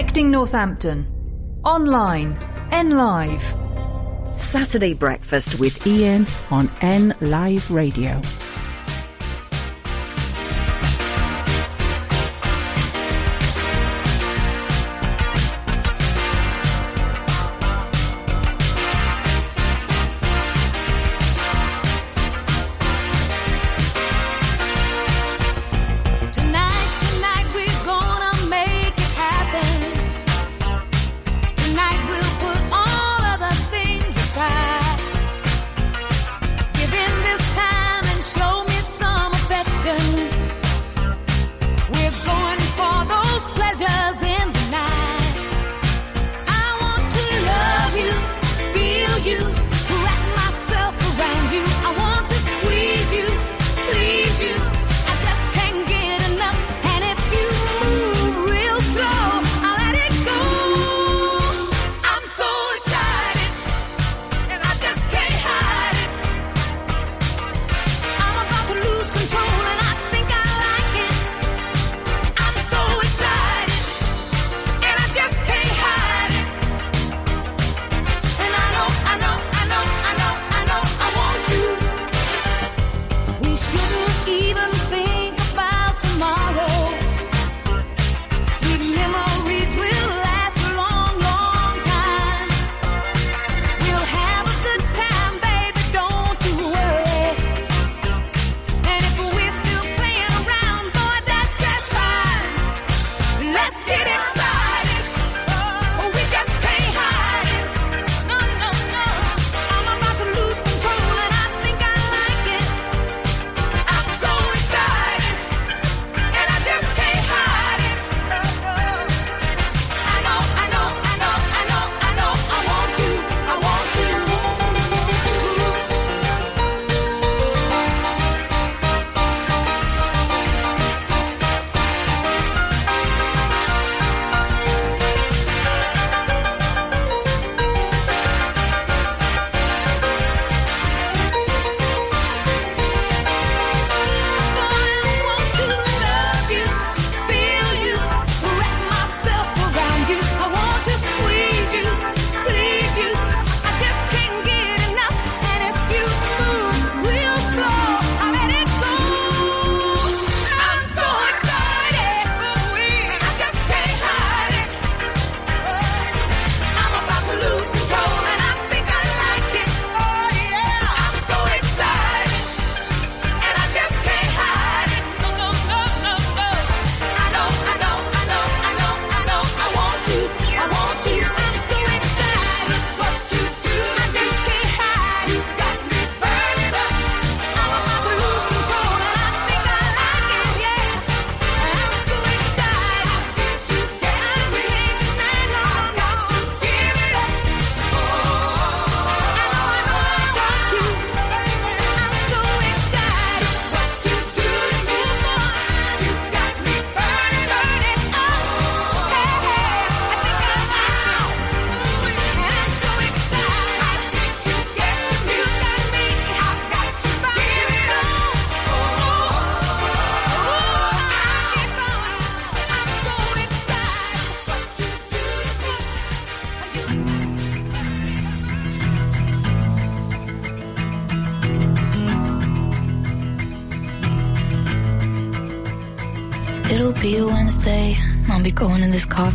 Connecting Northampton. Online. N Live. Saturday Breakfast with Ian on N Live Radio.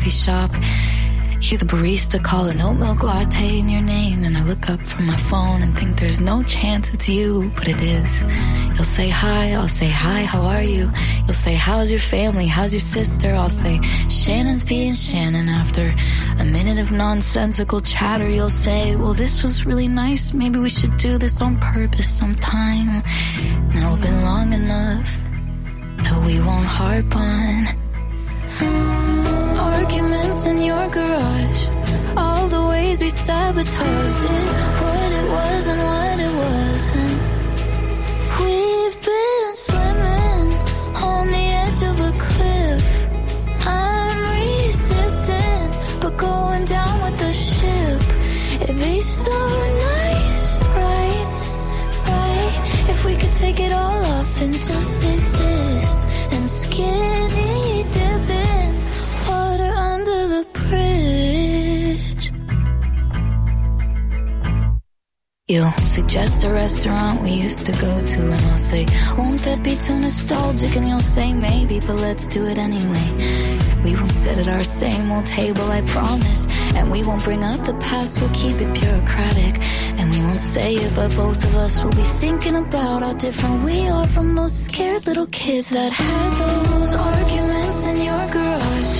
Coffee shop. Hear the barista call an oat milk latte in your name, and I look up from my phone and think there's no chance it's you, but it is. You'll say hi, I'll say hi, how are you? You'll say, how's your family? How's your sister? I'll say, Shannon's being Shannon. After a minute of nonsensical chatter, you'll say, well, this was really nice. Maybe we should do this on purpose sometime. And it'll be long enough that we won't harp on we sabotaged it, what it was and what it wasn't. We've been swimming on the edge of a cliff. I'm resistant, but going down with the ship. It'd be so nice, right? Right? If we could take it all off and just exist and skinny suggest a restaurant we used to go to and I'll say, won't that be too nostalgic? And you'll say maybe, but let's do it anyway. We won't sit at our same old table, I promise. And we won't bring up the past, we'll keep it bureaucratic. And we won't say it, but both of us will be thinking about how different we are from those scared little kids that had those arguments in your garage.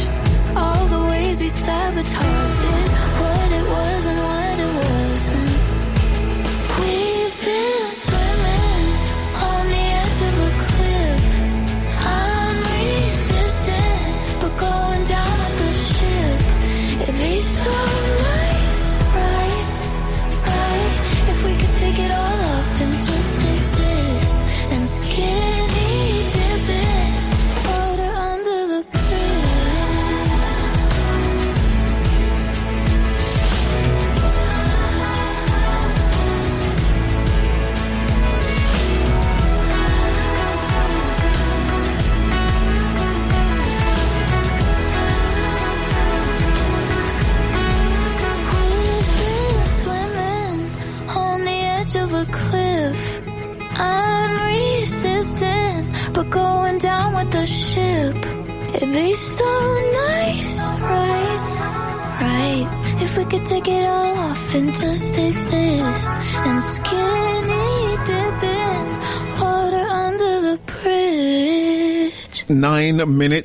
All the ways we sabotaged it,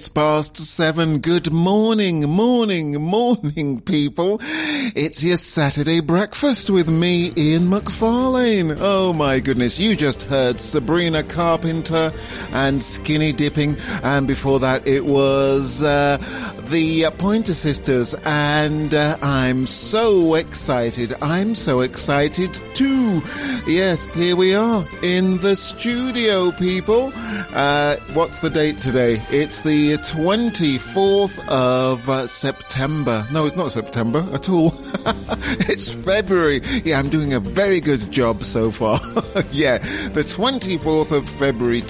minutes past seven. Good morning, morning, morning, people. It's your Saturday breakfast with me, Ian McFarlane. Oh my goodness, you just heard Sabrina Carpenter and Skinny Dipping, and before that it was uh, the Pointer Sisters, and uh, I'm so excited. I'm so excited too. Yes, here we are in the studio, people. Uh, what's the date today? It's the 24th of uh, September. No, it's not September at all. it's February. Yeah, I'm doing a very good job so far. yeah, the 24th of February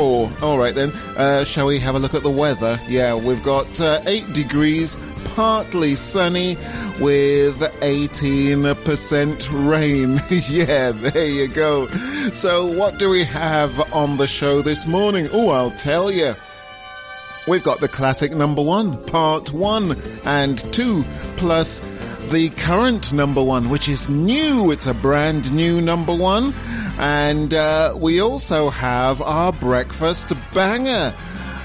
2024. All right then, uh, shall we have a look at the weather? Yeah, we've got uh, 8 degrees, partly sunny with 18% rain. yeah, there you go. So what do we have on the show this morning? Oh, I'll tell you. We've got the classic number one, part one and two, plus the current number one, which is new. It's a brand new number one. And uh, we also have our breakfast banger.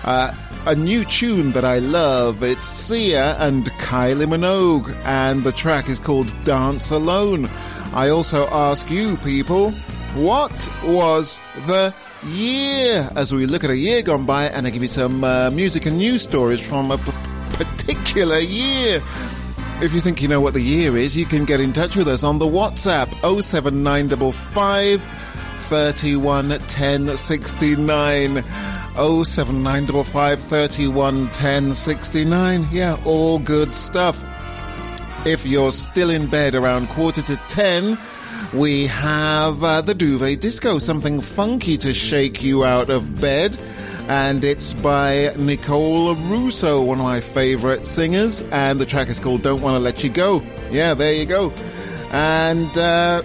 Uh, a new tune that I love. It's Sia and Kylie Minogue, and the track is called Dance Alone. I also ask you, people, what was the year? As we look at a year gone by, and I give you some uh, music and news stories from a p- particular year. If you think you know what the year is, you can get in touch with us on the WhatsApp 07955 31 10 69. 07955 31 10 69. Yeah, all good stuff. If you're still in bed around quarter to 10, we have uh, the Duvet Disco, something funky to shake you out of bed. And it's by Nicole Russo, one of my favorite singers. And the track is called Don't Want to Let You Go. Yeah, there you go. And, uh,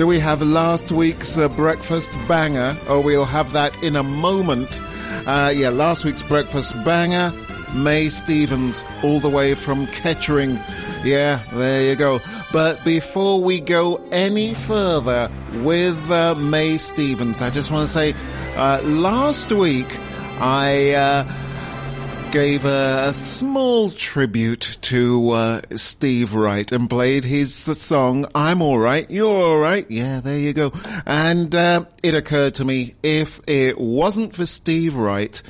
do we have last week's uh, breakfast banger? Or we'll have that in a moment. Uh, yeah, last week's breakfast banger. Mae Stephens, all the way from Kettering. Yeah, there you go. But before we go any further with uh, Mae Stephens, I just want to say, uh, last week I uh, gave a, a small tribute to uh, Steve Wright and played his song "I'm All Right, You're All Right." Yeah, there you go. And uh, it occurred to me if it wasn't for Steve Wright.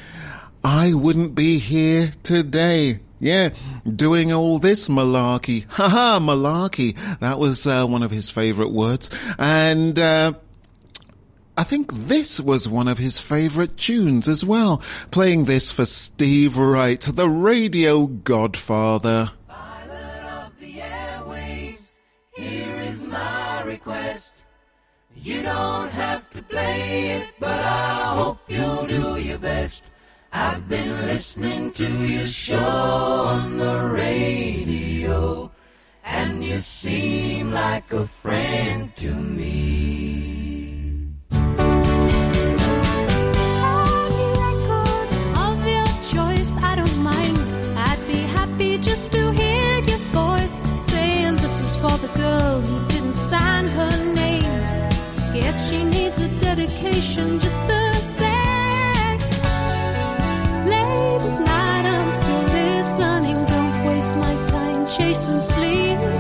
I wouldn't be here today. Yeah, doing all this malarkey. Haha, malarkey. That was uh, one of his favorite words. And, uh, I think this was one of his favorite tunes as well. Playing this for Steve Wright, the radio godfather. Pilot of the airwaves, here is my request. You don't have to play it, but I hope you'll do your best. I've been listening to your show on the radio, and you seem like a friend to me. She needs a dedication just the same. Late at night, I'm still listening. Don't waste my time chasing sleep.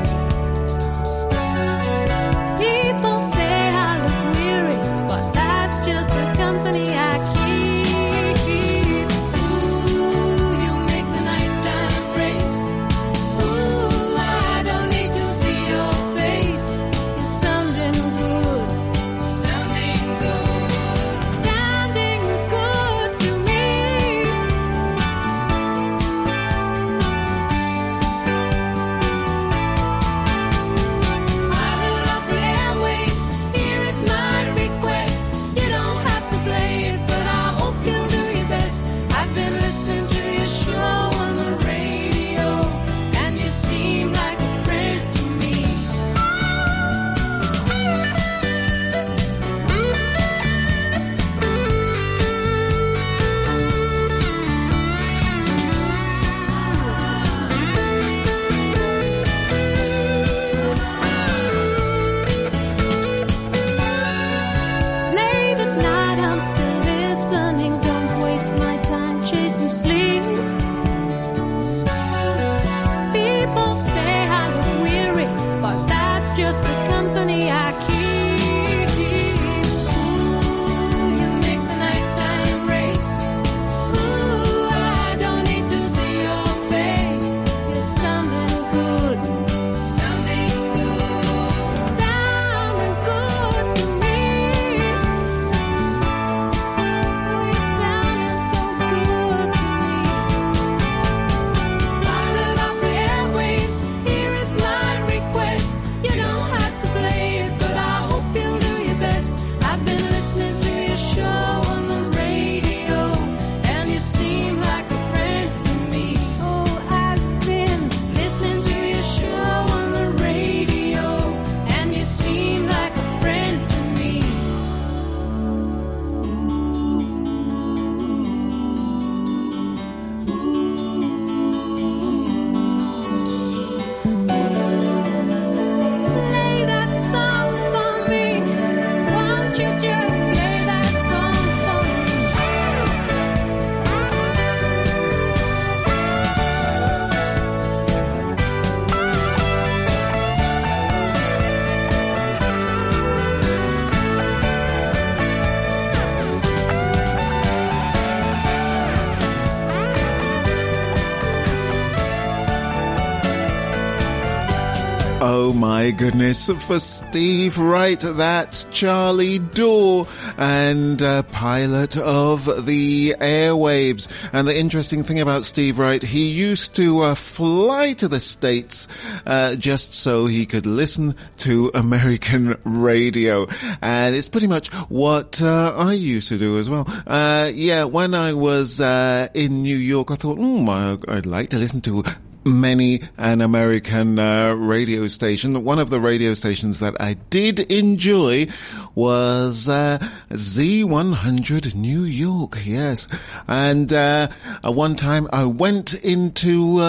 Oh my goodness, for Steve Wright, that's Charlie Dore and uh, pilot of the airwaves. And the interesting thing about Steve Wright, he used to uh, fly to the States uh, just so he could listen to American radio. And it's pretty much what uh, I used to do as well. Uh, yeah, when I was in New York, I thought, I- I'd like to listen to many an American uh, radio station. One of the radio stations that I did enjoy was uh, Z100 New York. Yes, and uh, uh, one time I went into.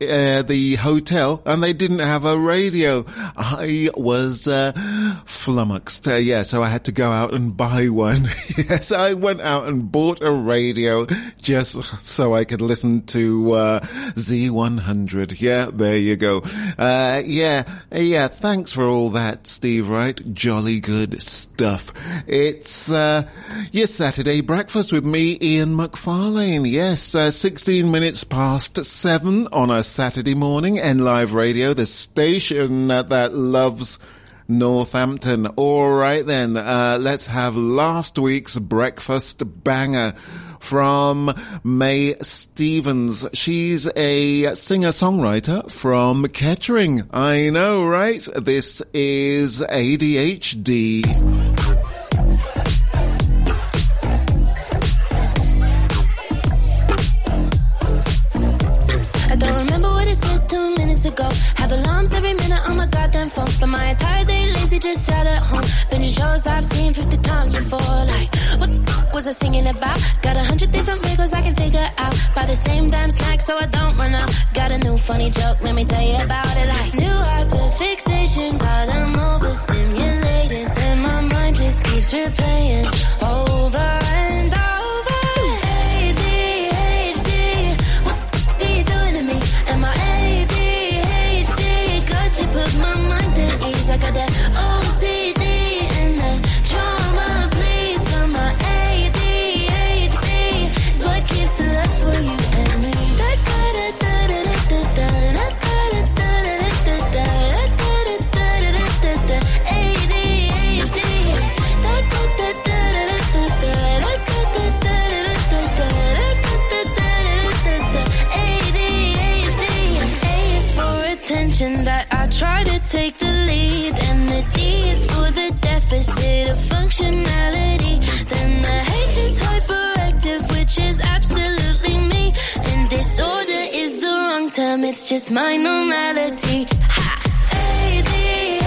Uh, the hotel and they didn't have a radio. I was uh, flummoxed. Uh, yeah, so I had to go out and buy one. yes, I went out and bought a radio just so I could listen to uh, Z100. Yeah, there you go. Uh, yeah, yeah. Thanks for all that, Steve. Wright. Jolly good stuff. It's uh, your Saturday breakfast with me, Ian McFarlane. Yes, uh, 16 minutes past seven on a Saturday morning, N Live Radio, the station that, that loves Northampton. All right then, uh, let's have last week's breakfast banger from Mae Stephens. She's a singer-songwriter from Kettering. I know, right? This is ADHD. I don't remember what it said two minutes ago. Have alarms every minute he just sat at home. Been shows I've seen 50 times before. Like, what the f- was I singing about? Got a hundred different wriggles I can figure out. By the same damn snack so I don't run out. Got a new funny joke, let me tell you about it. Like, new hyperfixation, got him overstimulated. And my mind just keeps replaying over and over. Take the lead, and the D is for the deficit of functionality. Then the H is hyperactive, which is absolutely me. And disorder is the wrong term, it's just my normality. Ha! ADHD,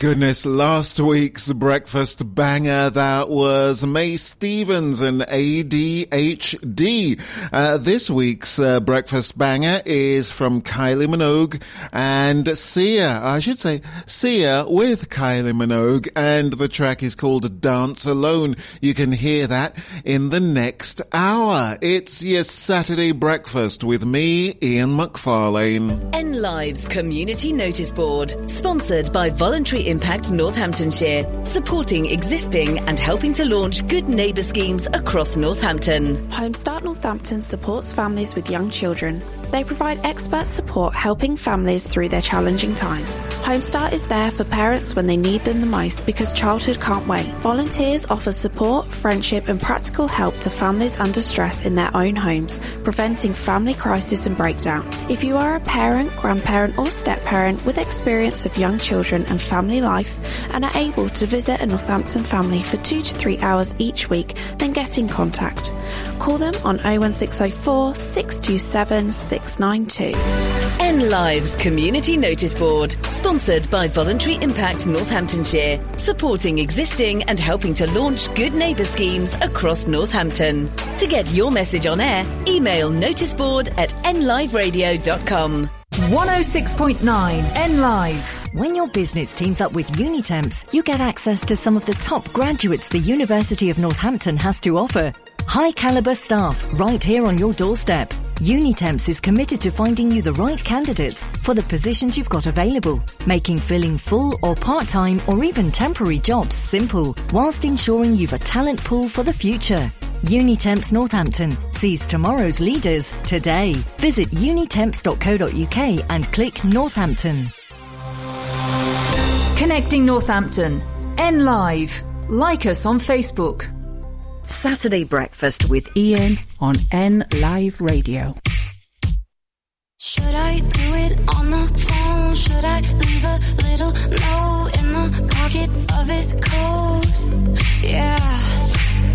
goodness, last week's breakfast banger, that was Mae Stephens and ADHD. Uh, this week's uh, breakfast banger is from Kylie Minogue and Sia. I should say Sia with Kylie Minogue and the track is called Dance Alone. You can hear that in the next hour. It's your Saturday breakfast with me, Ian McFarlane. N Lives Community Notice Board, sponsored by Voluntary Impact Northamptonshire, supporting existing and helping to launch good neighbour schemes across Northampton. Homestart Northampton supports families with young children. They provide expert support helping families through their challenging times. Homestart is there for parents when they need them the most because childhood can't wait. Volunteers offer support, friendship and practical help to families under stress in their own homes, preventing family crisis and breakdown. If you are a parent, grandparent or step-parent with experience of young children and family life and are able to visit a Northampton family for two to three hours each week, then get in contact. Call them on 01604 627 692. N Lives Community Notice Board, sponsored by Voluntary Impact Northamptonshire, supporting existing and helping to launch good neighbour schemes across Northampton. To get your message on air, email noticeboard at nliveradio.com. 106.9 N Live. When your business teams up with Unitemps, you get access to some of the top graduates the University of Northampton has to offer. High caliber staff right here on your doorstep. Unitemps is committed to finding you the right candidates for the positions you've got available, making filling full or part-time or even temporary jobs simple, whilst ensuring you've a talent pool for the future. Unitemps Northampton sees tomorrow's leaders today. Visit unitemps.co.uk and click Northampton. Connecting Northampton. N Live. Like us on Facebook. Saturday breakfast with Ian on N Live Radio. Should I do it on the phone? Should I leave a little note in the pocket of his coat? Yeah.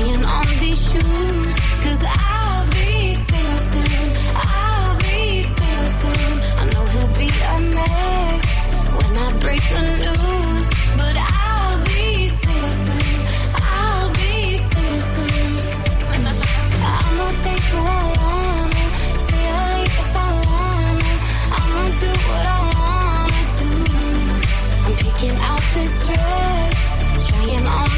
trying on these I'll be single soon. I'll be single soon. I know he'll be a mess when I break the news. But I'll be single soon. I'll be single soon. I'ma take who I wanna, stay late if I wanna. I'ma do what I wanna do. I'm picking out this dress, trying on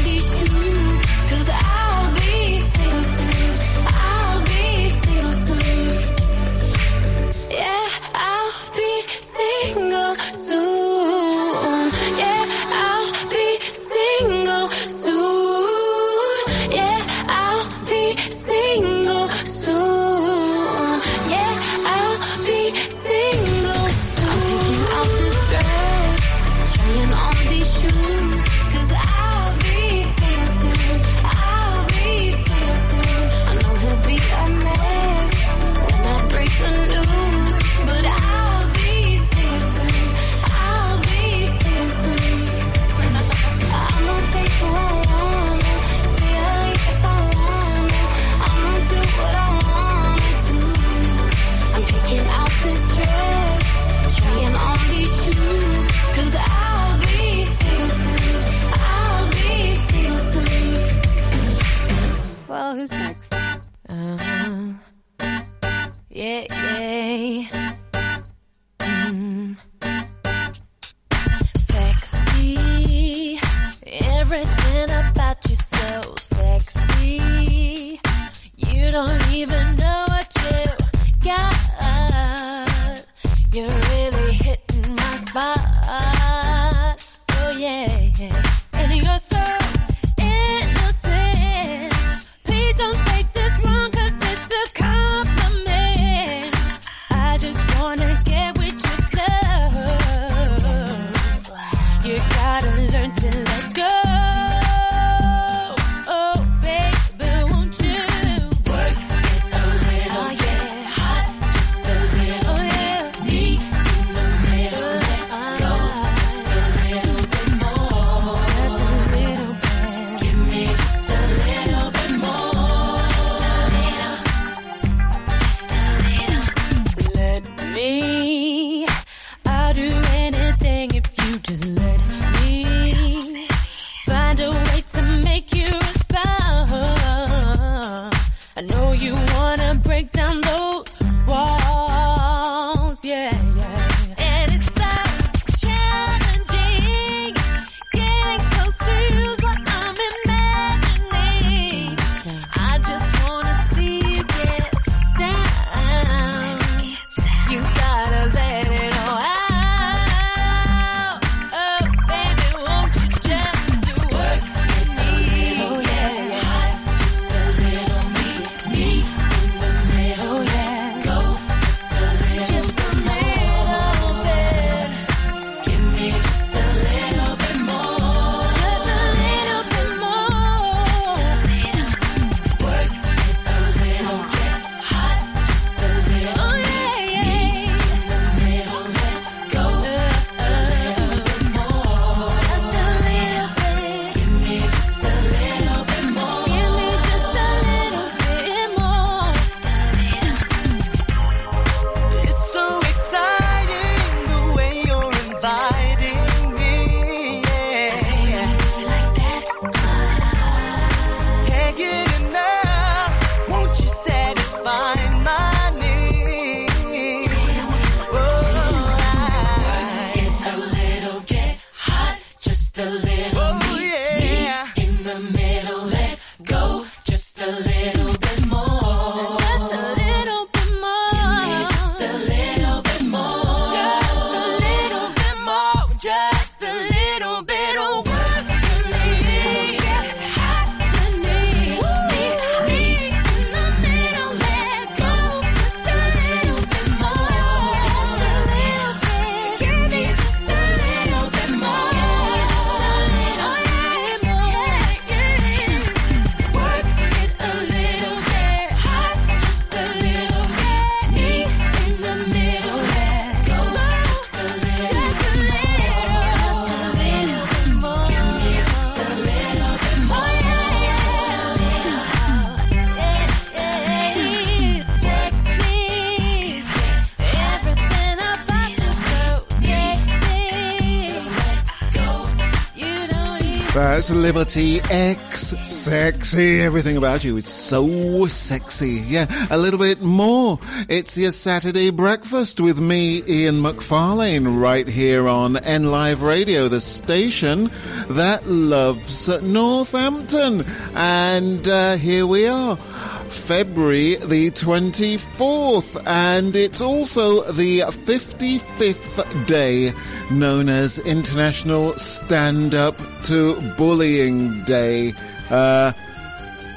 That's Liberty X. Sexy. Everything about you is so sexy. Yeah, a little bit more. It's your Saturday breakfast with me, Ian McFarlane, right here on N Live Radio, the station that loves Northampton. And uh, here we are. February the 24th, and it's also the 55th day known as International Stand Up to Bullying Day. Uh,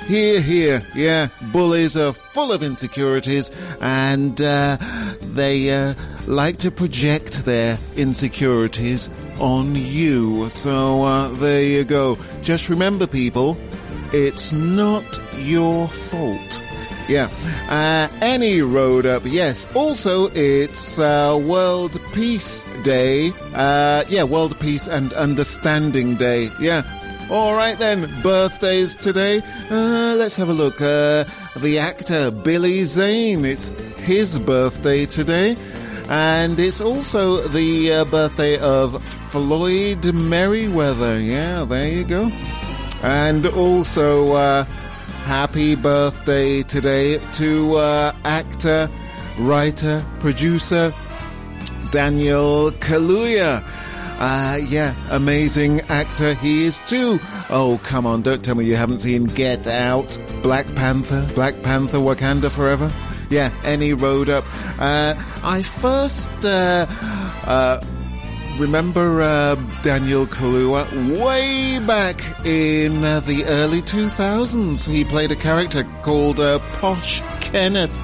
here, here, yeah, bullies are full of insecurities and uh, they uh, like to project their insecurities on you. So uh, there you go. Just remember, people, it's not your fault. Yeah. Uh, any road up, yes. Also, it's uh, World Peace Day. Uh, yeah, World Peace and Understanding Day. Yeah. All right then, birthdays today. Uh, let's have a look. Uh, the actor Billy Zane. It's his birthday today. And it's also the uh, birthday of Floyd Merriweather. Yeah, there you go. And also, uh, happy birthday today to uh, actor, writer, producer Daniel Kaluuya. Uh, yeah, amazing actor he is too. Oh, come on, don't tell me you haven't seen Get Out, Black Panther, Black Panther, Wakanda Forever. Yeah, any road up. Uh, I first, uh, uh, remember uh, Daniel Kaluuya way back in uh, the early 2000s. He played a character called uh, Posh Kenneth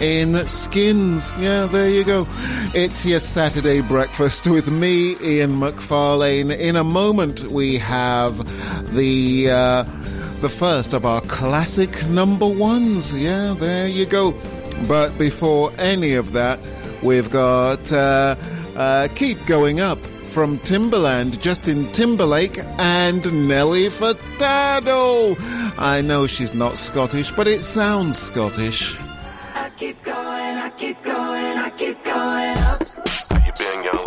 in Skins. Yeah, there you go. It's your Saturday breakfast with me, Ian McFarlane. In a moment, we have the uh, the first of our classic number ones. Yeah, there you go. But before any of that, we've got. Uh, uh, keep going up from Timbaland, Justin Timberlake and Nelly Furtado. I know she's not Scottish, but it sounds Scottish. I keep going, I keep going, I keep going up. Been, young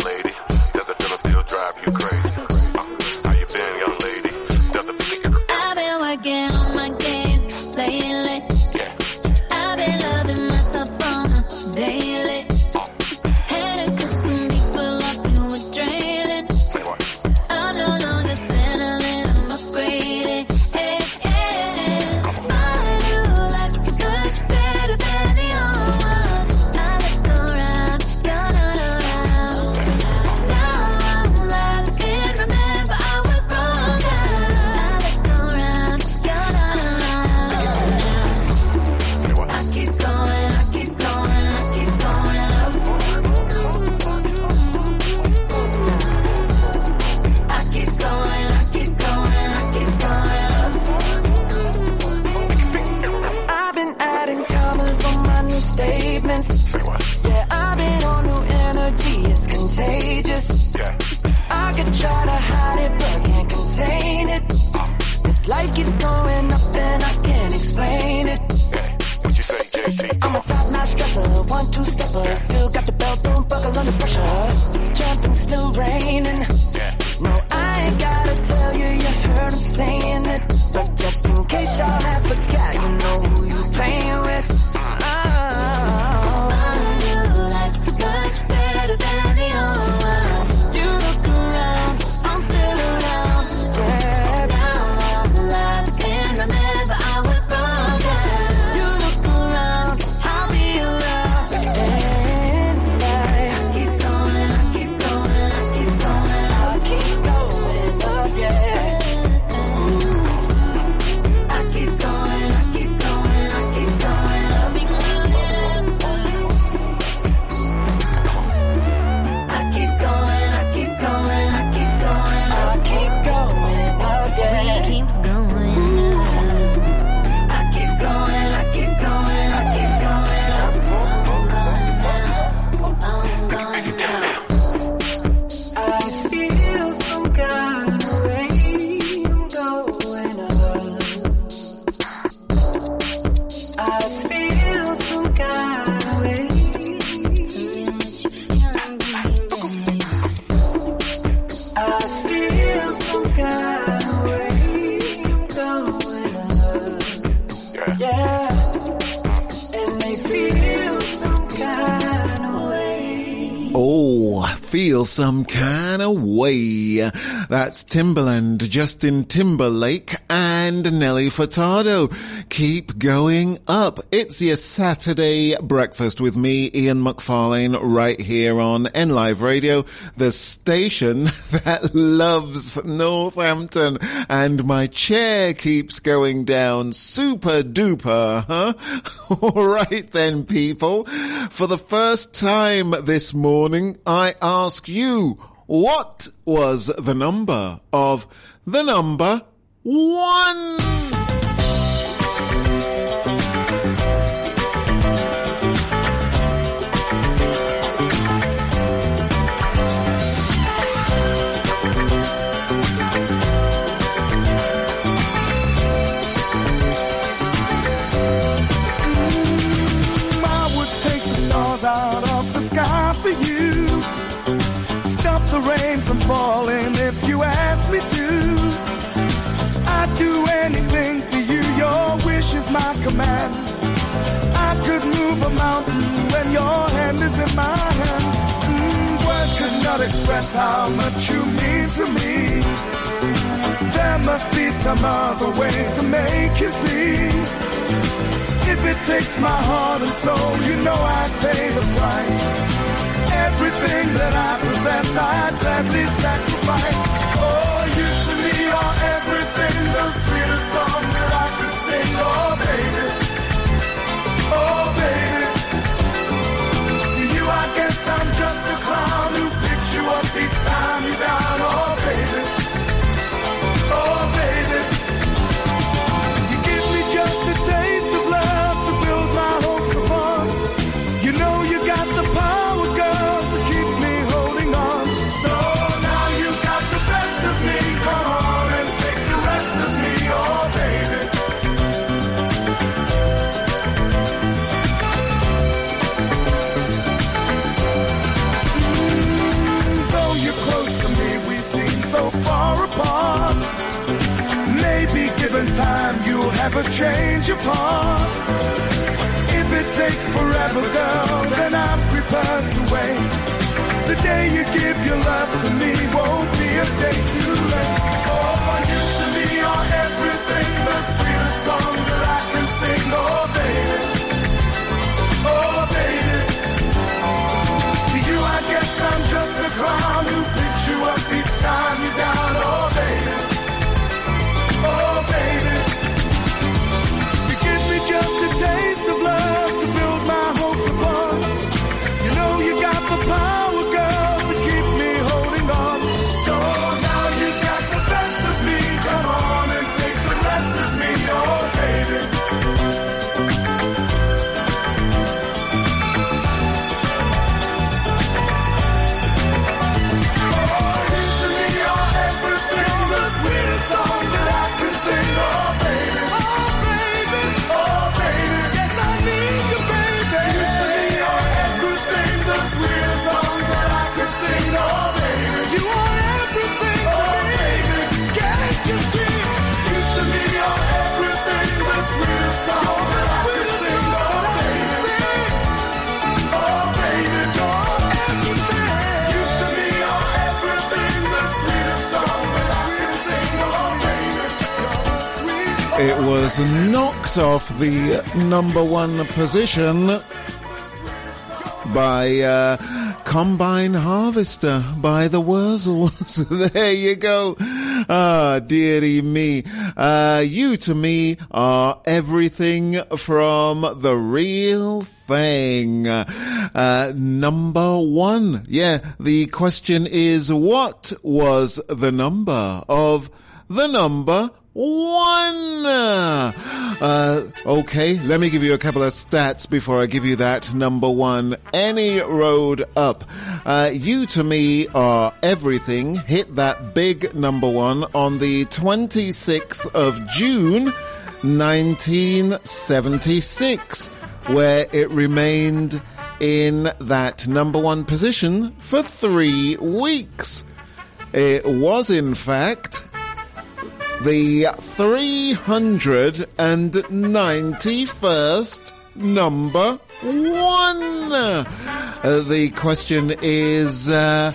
That's Timbaland, Justin Timberlake, and Nelly Furtado. Keep going up. It's your Saturday breakfast with me, Ian McFarlane, right here on NLive Radio, the station that loves Northampton. And my chair keeps going down super duper, huh? All right then, people. For the first time this morning, I ask you, what was the number of the number one? Move a mountain when your hand is in my hand. Mm, words could not express how much you mean to me. There must be some other way to make you see. If it takes my heart and soul, you know I'd pay the price. Everything that I possess, I'd gladly sacrifice. Oh, you to me are everything, the sweetest song that I could sing. Oh, you each time you're down. A change of heart. If it takes forever, girl, then I'm prepared to wait. The day you give your love to me won't be a day too late. Oh, you to me are everything, the sweetest song was knocked off the number one position by uh, Combine Harvester by the Wurzels. there you go. Ah, dearie me. Uh, you to me are everything from the real thing. Uh, number one. Yeah, the question is what was the number of the number one. Uh, okay, let me give you a couple of stats before I give you that number one. Any road up. Uh, you to me are everything. Hit that big number one on the 26th of June, 1976, where it remained in that number one position for three weeks. It was in fact the 391st number one. Uh, the question is, uh,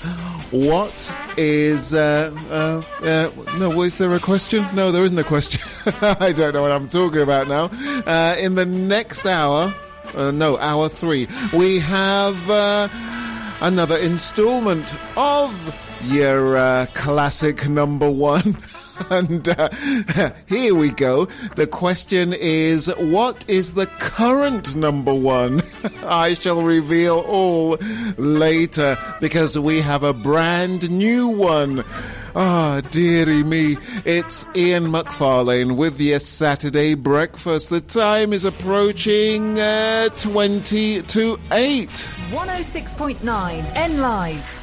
what is, uh, uh, uh, no, is there a question? No, there isn't a question. I don't know what I'm talking about now. Uh, in the next hour, no, hour three, we have, another installment of your, classic number one. And uh, here we go. The question is, what is the current number one? I shall reveal all later because we have a brand new one. Ah, dearie me. It's Ian McFarlane with your Saturday breakfast. The time is approaching uh, 20 to 8. 106.9 N Live.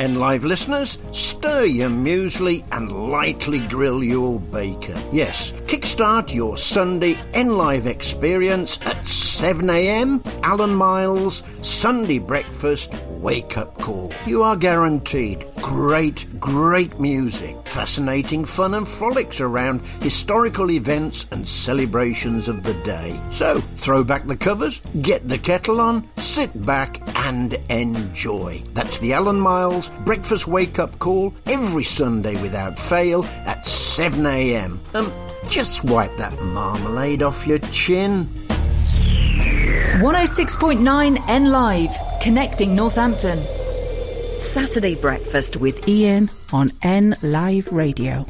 And live listeners, stir your muesli and lightly grill your bacon. Yes, kickstart your Sunday N Live experience at 7am. Alan Miles, Sunday breakfast wake up call. You are guaranteed great, great music, fascinating fun and frolics around historical events and celebrations of the day. So, throw back the covers, get the kettle on, sit back and enjoy. That's the Alan Miles breakfast wake up call every Sunday without fail at 7am. Um, just wipe that marmalade off your chin. 106.9 N Live. Connecting Northampton. Saturday breakfast with Ian on N Live Radio.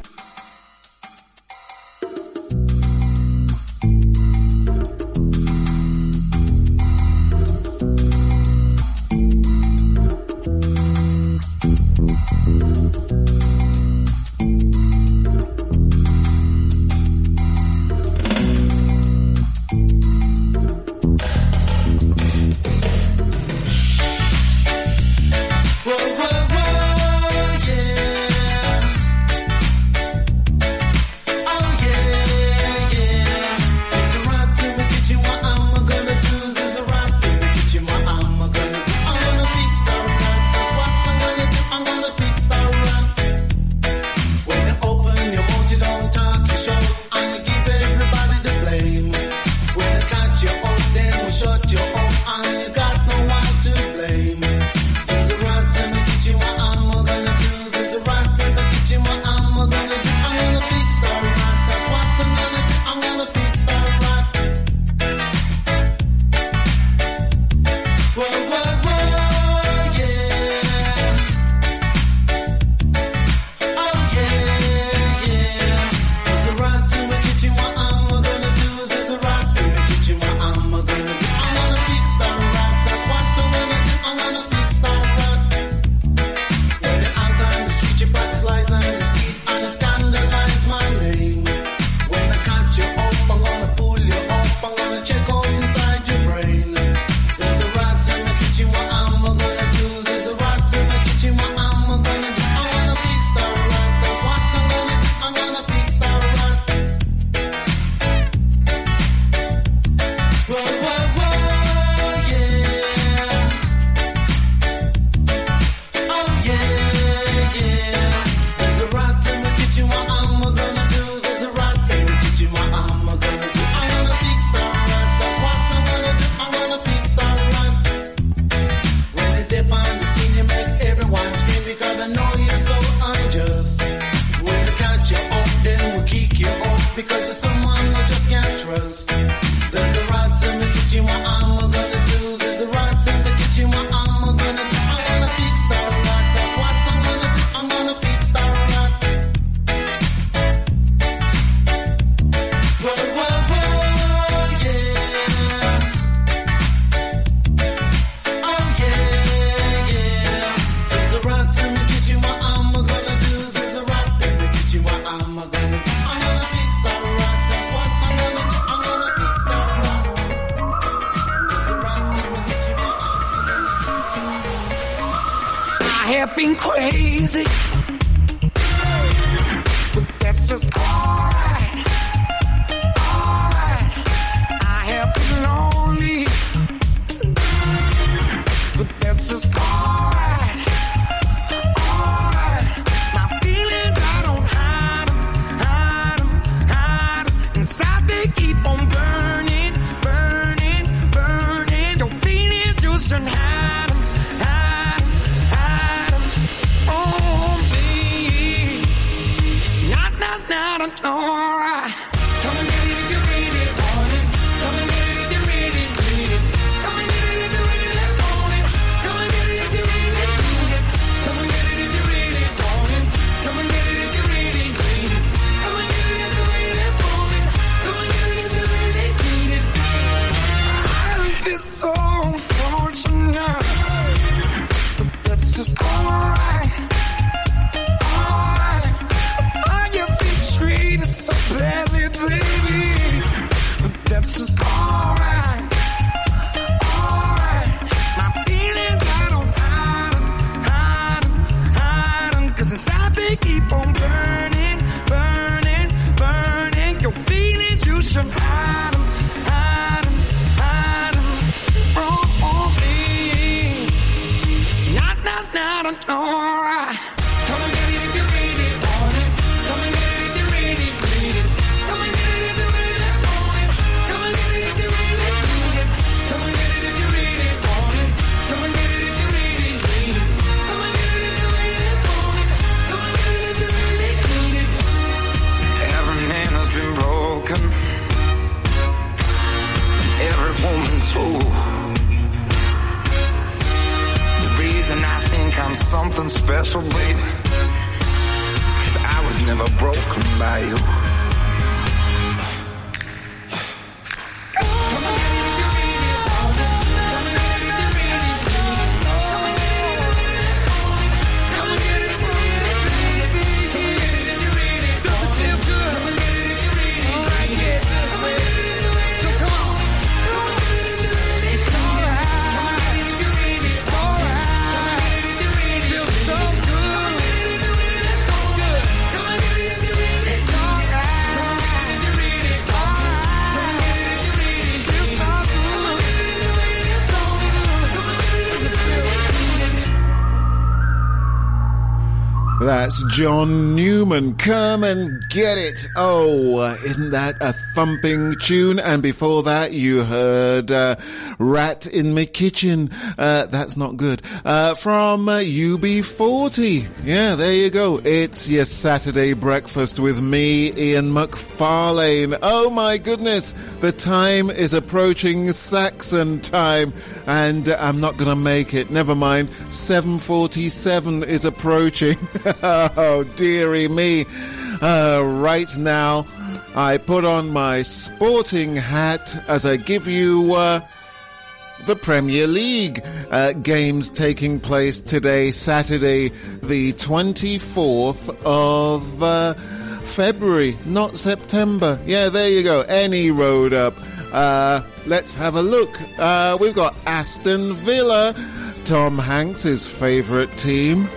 John Newman. Come and get it. Oh, uh, isn't that a thumping tune? And before that, you heard uh, Rat in My Kitchen. Uh, that's not good. Uh, from uh, UB40. Yeah, there you go. It's your Saturday breakfast with me, Ian McFarlane. Oh my goodness, the time is approaching Saxon time, and uh, I'm not going to make it. Never mind. 7:47 is approaching. oh dearie me. Uh, right now, I put on my sporting hat as I give you. Uh, the Premier League uh, games taking place today, Saturday, the 24th of uh, February, not September. Yeah, there you go. Any road up. Uh, let's have a look. Uh, we've got Aston Villa, Tom Hanks's favourite team,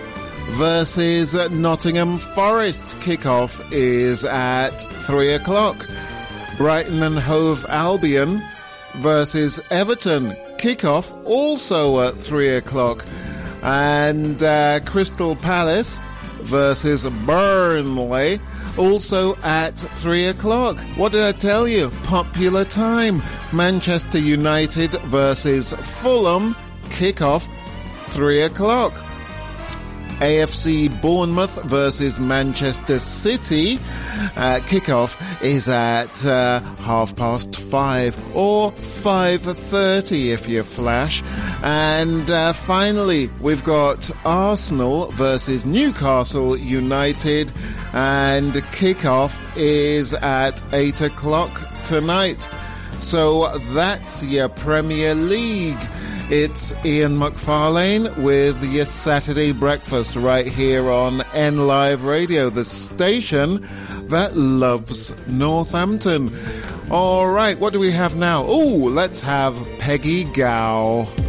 versus Nottingham Forest. Kickoff is at three o'clock. Brighton and Hove Albion versus Everton. Kickoff also at three o'clock. And uh, Crystal Palace versus Burnley also at three o'clock. What did I tell you? Popular time. Manchester United versus Fulham. Kickoff three o'clock. AFC Bournemouth versus Manchester City. Uh, kickoff is at uh, half past five or five thirty if you flash. And uh, finally, we've got Arsenal versus Newcastle United, and kickoff is at eight o'clock tonight. So that's your Premier League. It's Ian McFarlane with your Saturday breakfast right here on N Live Radio, the station that loves Northampton. All right, what do we have now? Oh, let's have Peggy Gou.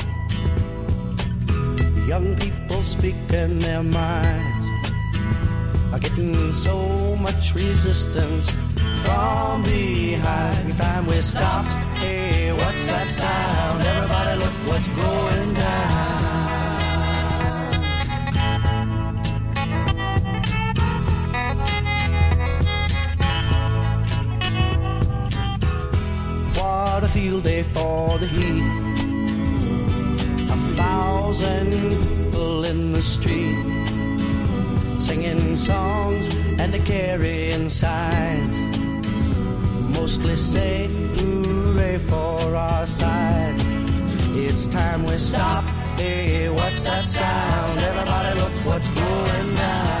Young people speaking their minds are getting so much resistance from behind. Time we stop, hey, what's that sound? Everybody, look what's going down. What a field day for the heat. Thousand people in the street singing songs and a carrying signs. Mostly say hooray for our side. It's time we stop. Hey, what's that sound? Everybody look what's going down.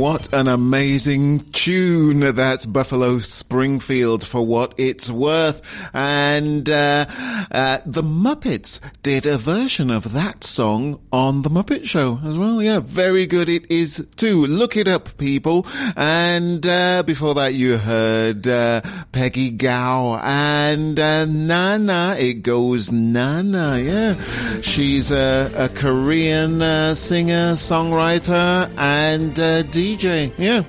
What an amazing tune. That's Buffalo Springfield for what it's worth. And uh, uh, the Muppets did a version of that song on The Muppet Show as well. Yeah, very good it is too. Look it up, people. And uh, before that, you heard uh, Peggy Gou and uh, Nana. It goes Nana, yeah. She's a, a Korean uh, singer, songwriter, and uh, DJ. Yeah.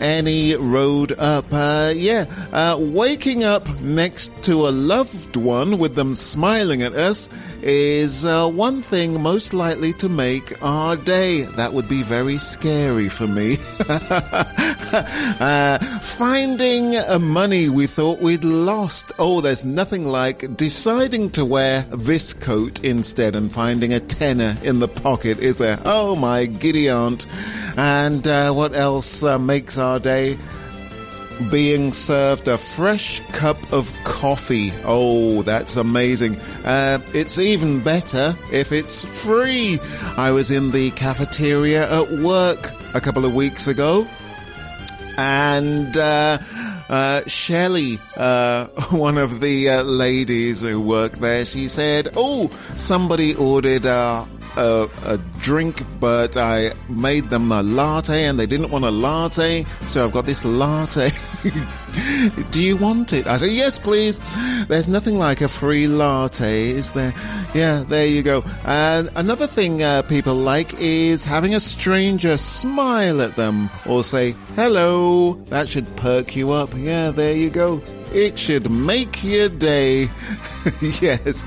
Any road up. Uh, yeah. Uh, waking up next to a loved one with them smiling at us is uh, one thing most likely to make our day. That would be very scary for me. uh, finding uh, money we thought we'd lost. Oh, there's nothing like deciding to wear this coat instead and finding a tenner in the pocket, is there? Oh, my giddy aunt. And uh, what else uh, makes our day? Being served a fresh cup of coffee. Oh, that's amazing. Uh, it's even better if it's free. I was in the cafeteria at work a couple of weeks ago and uh, uh, Shelley, uh, one of the uh, ladies who work there, she said, "Oh, somebody ordered uh, a, a drink, but I made them a latte, and they didn't want a latte, so I've got this latte." Do you want it? I said, yes, please. There's nothing like a free latte, is there? Yeah, there you go. And another thing uh, people like is having a stranger smile at them or say, hello. That should perk you up. Yeah, there you go. It should make your day. yes.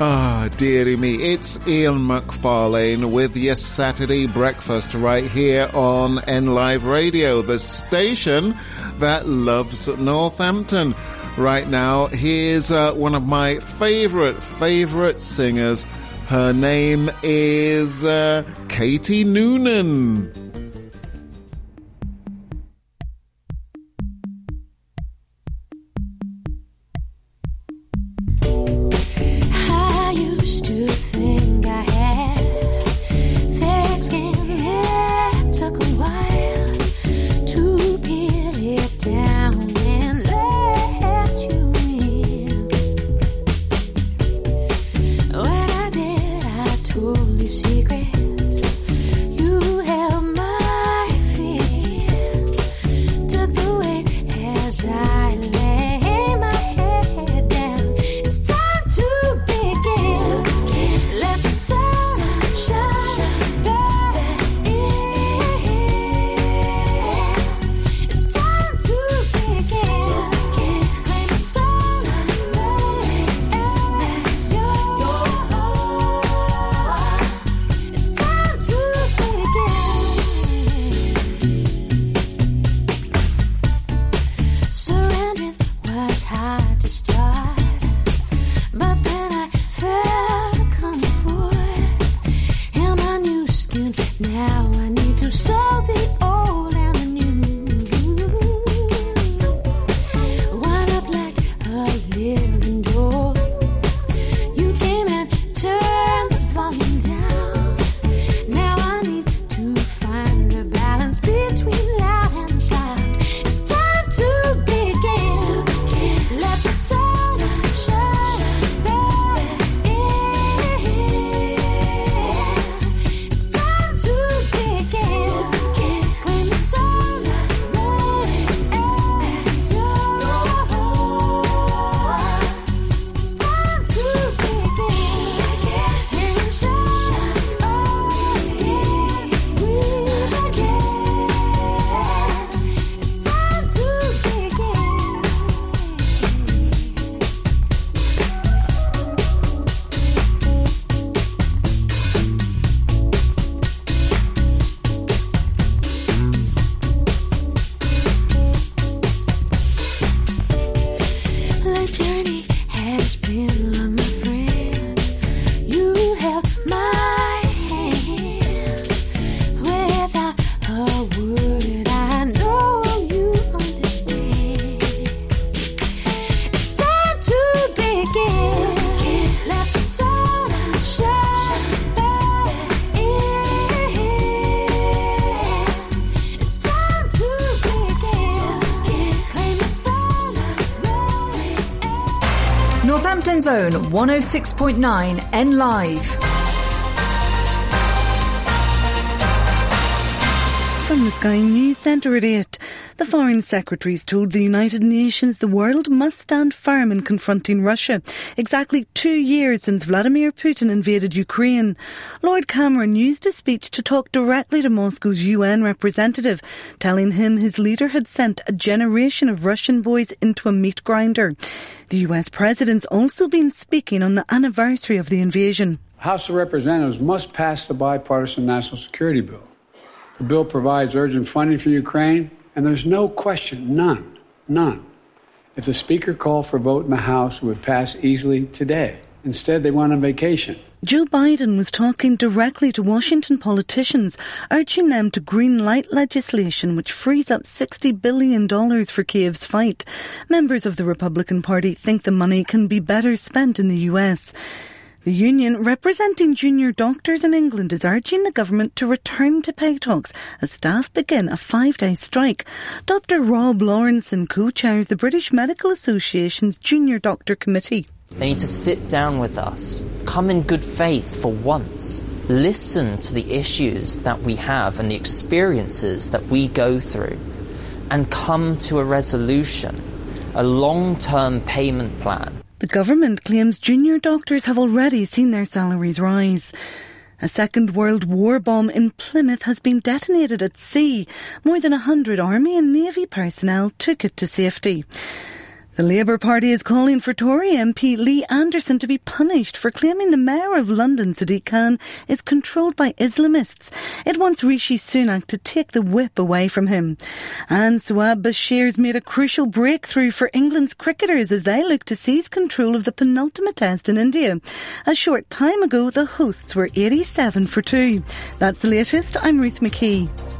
Ah, dearie me. It's Ian McFarlane with your Saturday breakfast right here on N Live Radio, the station that loves Northampton. Right now, here's uh, one of my favorite, favorite singers. Her name is uh, Katie Noonan. 106.9 N Live. From the Sky News Centre at 8, the Foreign Secretaries told the United Nations the world must stand firm in confronting Russia, exactly two years since Vladimir Putin invaded Ukraine. Lord Cameron used his speech to talk directly to Moscow's UN representative, telling him his leader had sent a generation of Russian boys into a meat grinder. The US President's also been speaking on the anniversary of the invasion. House of Representatives must pass the bipartisan national security bill. The bill provides urgent funding for Ukraine, and there's no question, none, none. If the Speaker called for a vote in the House, it would pass easily today. Instead, they went on vacation. Joe Biden was talking directly to Washington politicians, urging them to greenlight legislation which frees up $60 billion for Kiev's fight. Members of the Republican Party think the money can be better spent in the US. The union representing junior doctors in England is urging the government to return to pay talks as staff begin a five-day strike. Dr Rob Laurenson co-chairs the British Medical Association's Junior Doctor Committee. They need to sit down with us, come in good faith for once, listen to the issues that we have and the experiences that we go through, and come to a resolution, a long term payment plan. The government claims junior doctors have already seen their salaries rise. A Second World War bomb in Plymouth has been detonated at sea. More than a hundred Army and Navy personnel took it to safety. The Labour Party is calling for Tory MP Lee Anderson to be punished for claiming the Mayor of London, Sadiq Khan, is controlled by Islamists. It wants Rishi Sunak to take the whip away from him. And Shoaib Bashir's made a crucial breakthrough for England's cricketers as they look to seize control of the penultimate test in India. A short time ago, the hosts were 87 for 2. That's the latest. I'm Ruth McKee.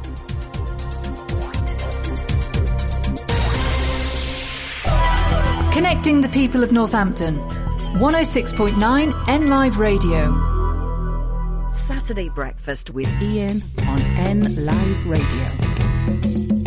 Connecting the people of Northampton. 106.9 N Live Radio. Saturday breakfast with Ian on N Live Radio.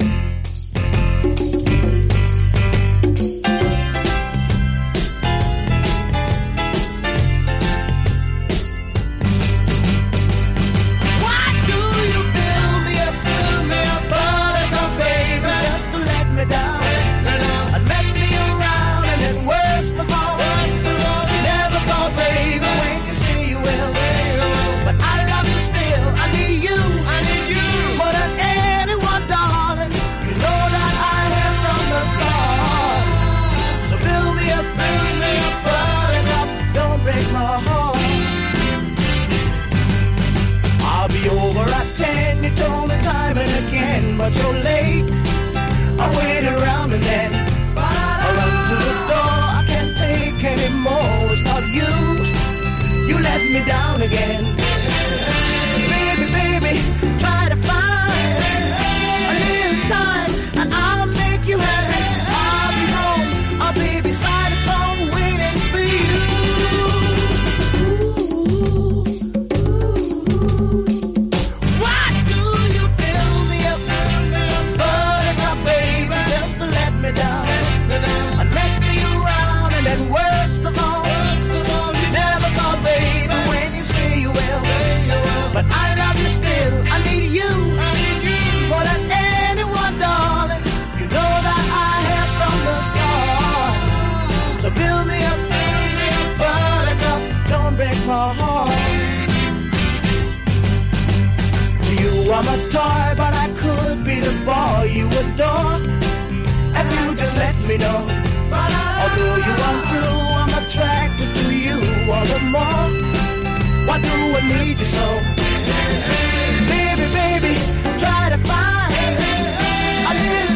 But you're late. I wait around and then I run to the door, I can't take anymore. It's not you, you let me down again. Heart. You are my toy, but I could be the boy you adore. If you just let me know. Although you are true, I'm attracted to you all the more. Why do I need you so? Baby, baby, try to find a little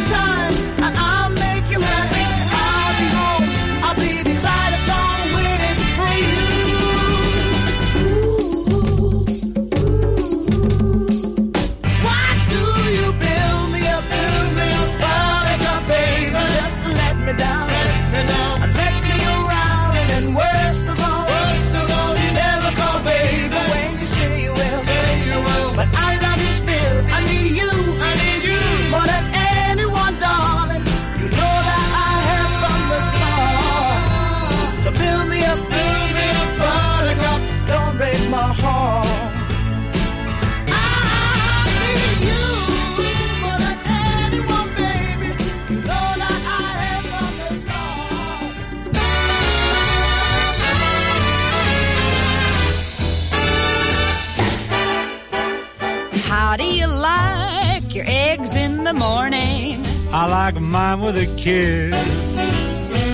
like your eggs in the morning? I like mine with a kiss.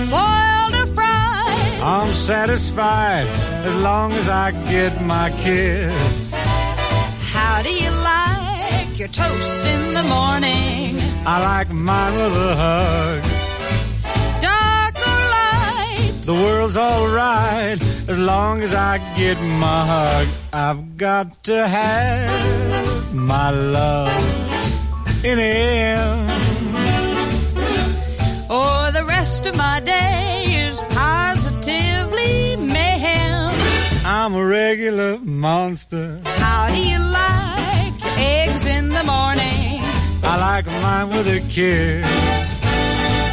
Boiled or fried? I'm satisfied as long as I get my kiss. How do you like your toast in the morning? I like mine with a hug. Dark or light? The world's alright As long as I get my hug, I've got to have my love in him. Oh, the rest of my day is positively mayhem. I'm a regular monster. How do you like your eggs in the morning? I like mine with a kiss.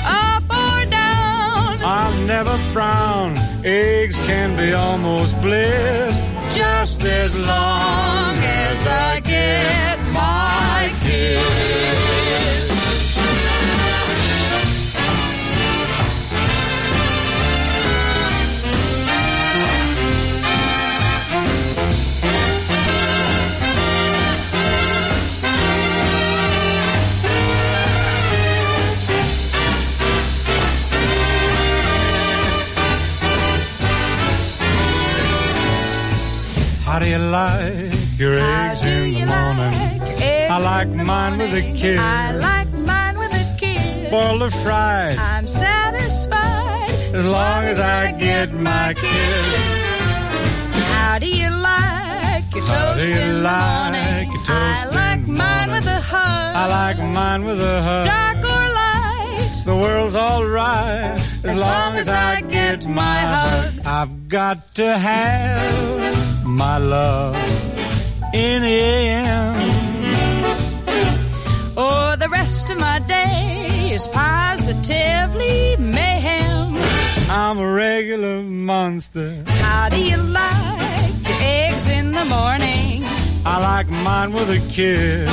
Up or down? I'll never frown. Eggs can be almost bliss. Just as long as I get my kiss. How do you like your eggs in the morning? I like mine with a kiss. I like mine with a kiss. Boiled or fried, I'm satisfied as long as I get my kiss. How do you like your How toast you in the morning? your toast I like in mine morning? with a hug. I like mine with a hug. dark or light. The world's alright as, As long as I get my hug. I've got to have my love in him. Oh, the rest of my day is positively mayhem. I'm a regular monster. How do you like your eggs in the morning? I like mine with a kiss.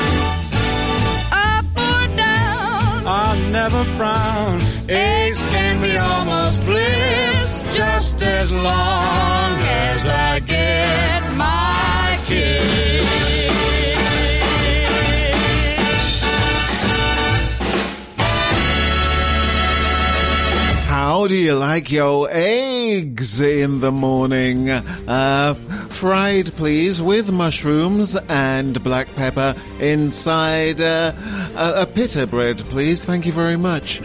Up or down? I'll never frown. Eggs can be almost bliss, just as long as I get my kiss. How do you like your eggs in the morning? Uh, fried, please, with mushrooms and black pepper inside uh, a, a pita bread, please. Thank you very much.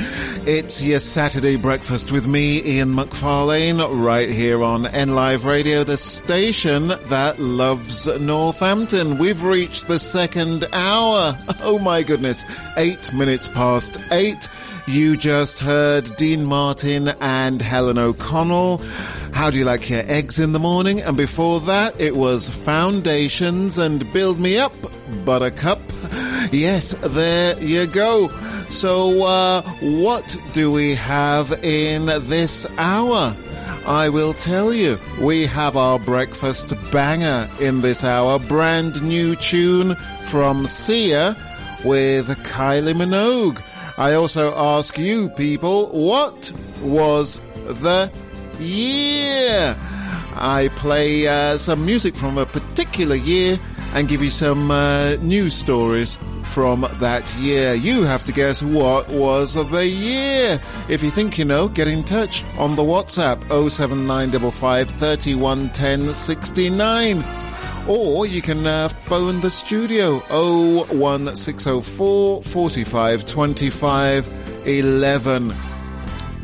It's your Saturday breakfast with me, Ian McFarlane, right here on N Live Radio, the station that loves Northampton. We've reached the second hour. Oh my goodness. Eight minutes past eight. You just heard Dean Martin and Helen O'Connell. How do you like your eggs in the morning? And before that, it was Foundations and Build Me Up, Buttercup. Yes, there you go. So, uh, what do we have in this hour? I will tell you. We have our breakfast banger in this hour. Brand new tune from Sia with Kylie Minogue. I also ask you people, what was the year? I play uh, some music from a particular year and give you some uh, news stories from that year. You have to guess what was the year. If you think you know, get in touch on the WhatsApp 07955 311069. Or you can uh, phone the studio 01604 45 25 11.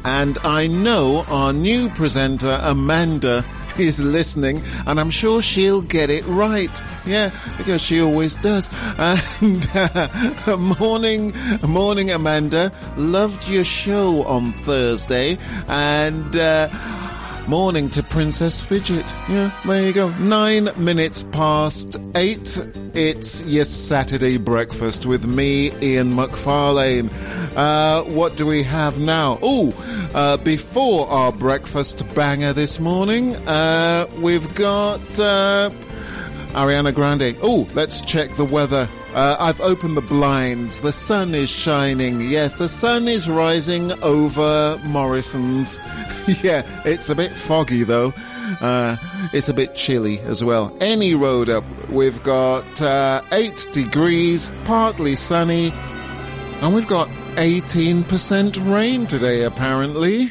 And I know our new presenter, Amanda, is listening, and I'm sure she'll get it right. Yeah, because she always does. And uh, morning, morning, Amanda. Loved your show on Thursday, and. Uh, Morning to Princess Fidget. Yeah, there you go. Nine minutes past eight. It's your Saturday breakfast with me, Ian McFarlane. Uh, what do we have now? Oh, uh, before our breakfast banger this morning, uh, we've got uh, Ariana Grande. Oh, let's check the weather. Uh, I've opened the blinds. The sun is shining. Yes, the sun is rising over Morrison's. yeah, it's a bit foggy though. Uh, it's a bit chilly as well. Any road up, we've got uh, 8 degrees, partly sunny, and we've got 18% rain today apparently.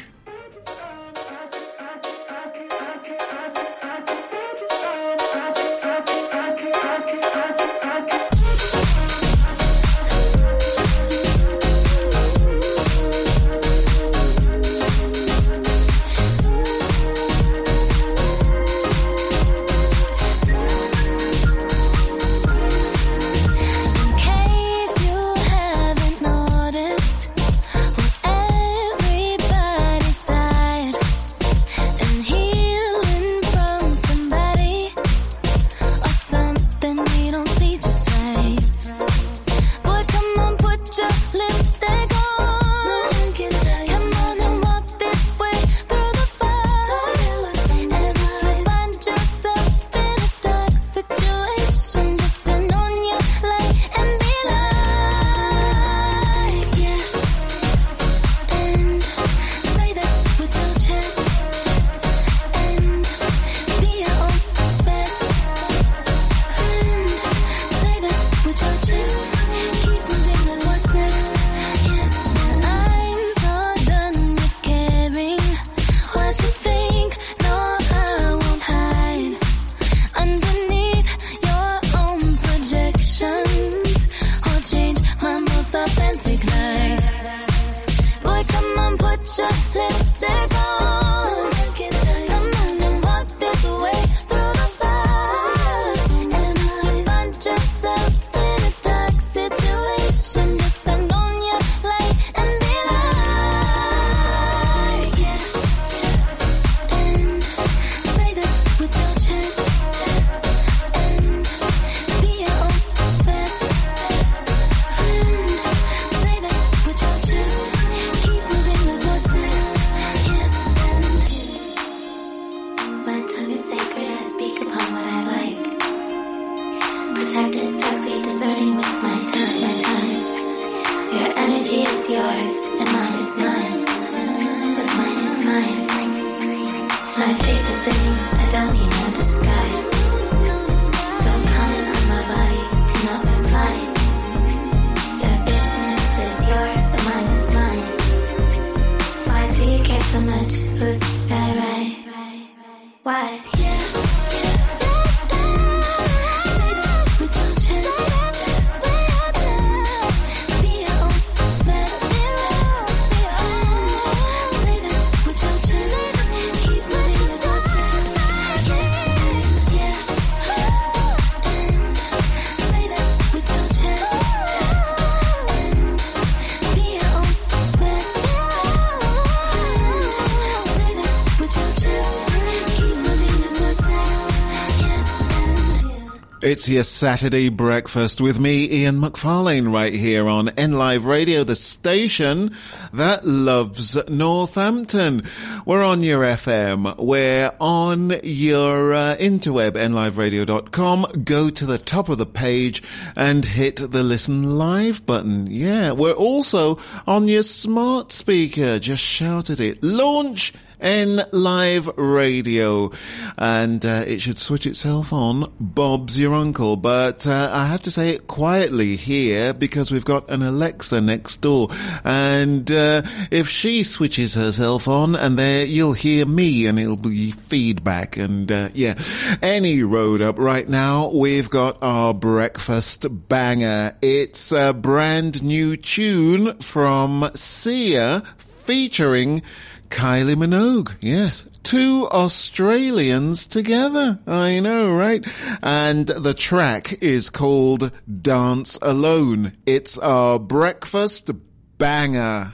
It's your Saturday breakfast with me, Ian McFarlane, right here on NLive Radio, the station that loves Northampton. We're on your FM. We're on your uh, interweb, nliveradio.com. Go to the top of the page and hit the listen live button. Yeah, we're also on your smart speaker. Just shout at it. Launch in Live Radio. And uh, it should switch itself on Bob's Your Uncle. But uh, I have to say it quietly here because we've got an Alexa next door. And uh, if she switches herself on, and there you'll hear me and it'll be feedback. And uh, yeah, any road up right now, we've got our breakfast banger. It's a brand new tune from Sia featuring Kylie Minogue. Yes. Two Australians together. I know, right? And the track is called Dance Alone. It's our breakfast banger.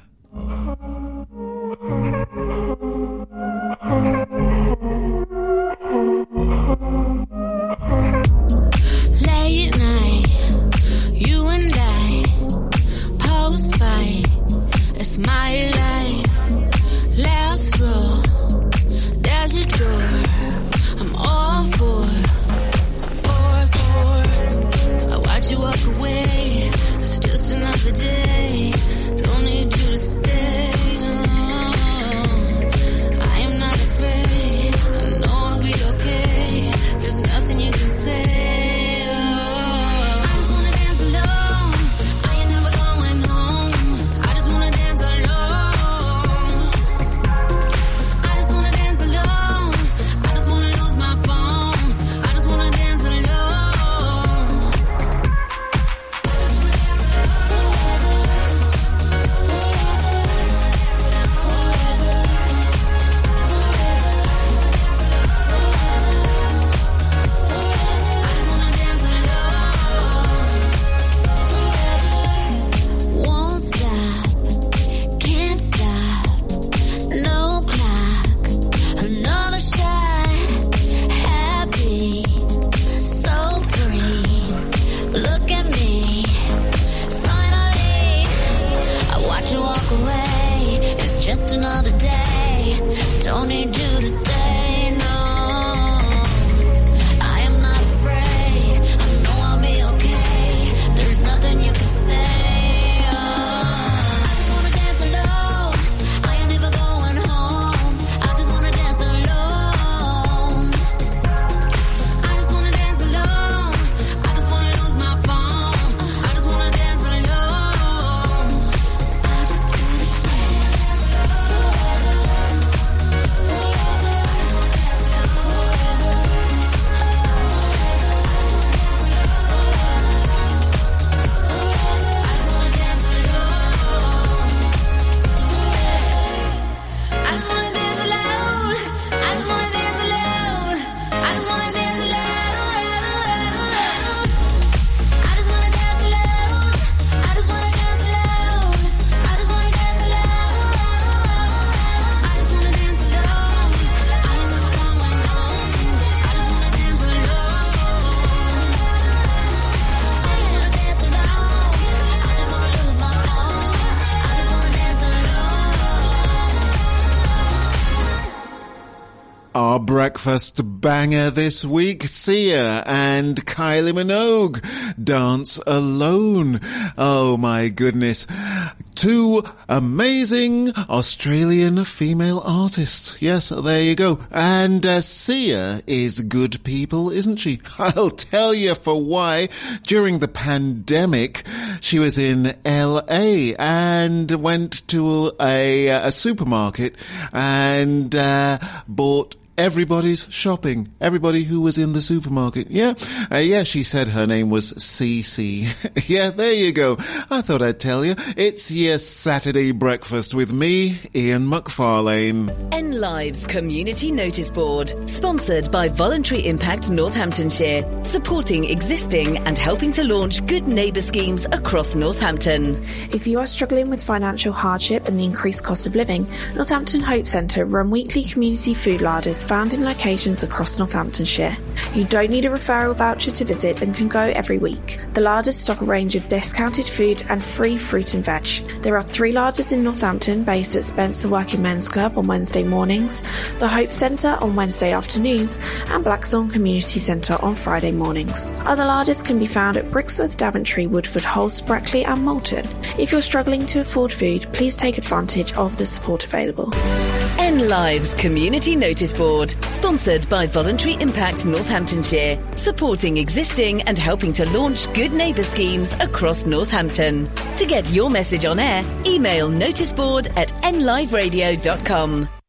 Late night, you and I, post fight, a smile. Breakfast banger this week, Sia and Kylie Minogue, Dance Alone. Oh my goodness. Two amazing Australian female artists. Yes, there you go. And uh, Sia is good people, isn't she? I'll tell you for why. During the pandemic, she was in LA and went to a, a supermarket and uh, bought everybody's shopping. Everybody who was in the supermarket. Yeah. Uh, yeah, she said her name was Cece. yeah, there you go. I thought I'd tell you. It's your Saturday breakfast with me, Ian McFarlane. N Lives Community Notice Board, sponsored by Voluntary Impact Northamptonshire, supporting existing and helping to launch good neighbour schemes across Northampton. If you are struggling with financial hardship and the increased cost of living, Northampton Hope Centre run weekly community food larders found in locations across Northamptonshire. You don't need a referral voucher to visit and can go every week. The larders stock a range of discounted food and free fruit and veg. There are three larders in Northampton based at Spencer Working Men's Club on Wednesday mornings, the Hope Centre on Wednesday afternoons, and Blackthorn Community Centre on Friday mornings. Other larders can be found at Brixworth, Daventry, Woodford, Halse, Brackley, and Moulton. If you're struggling to afford food, please take advantage of the support available. N Lives Community Notice Board, sponsored by Voluntary Impact Northamptonshire, supporting existing and helping to launch good neighbour schemes across Northampton. To get your message on air, email noticeboard at nliveradio.com.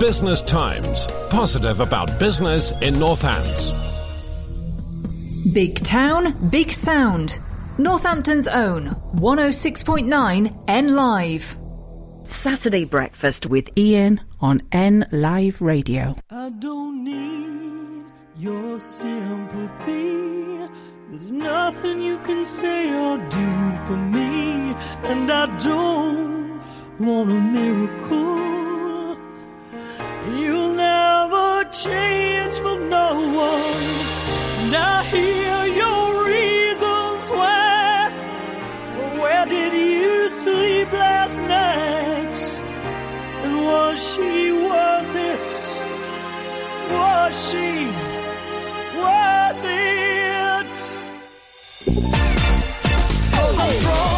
Business Times. Positive about business in Northants. Big town, big sound. Northampton's own 106.9 N Live. Saturday breakfast with Ian on N Live Radio. I don't need your sympathy. There's nothing you can say or do for me. And I don't want a miracle. You'll never change for no one. And I hear your reasons why. Where did you sleep last night? And was she worth it? Was she worth it? Cause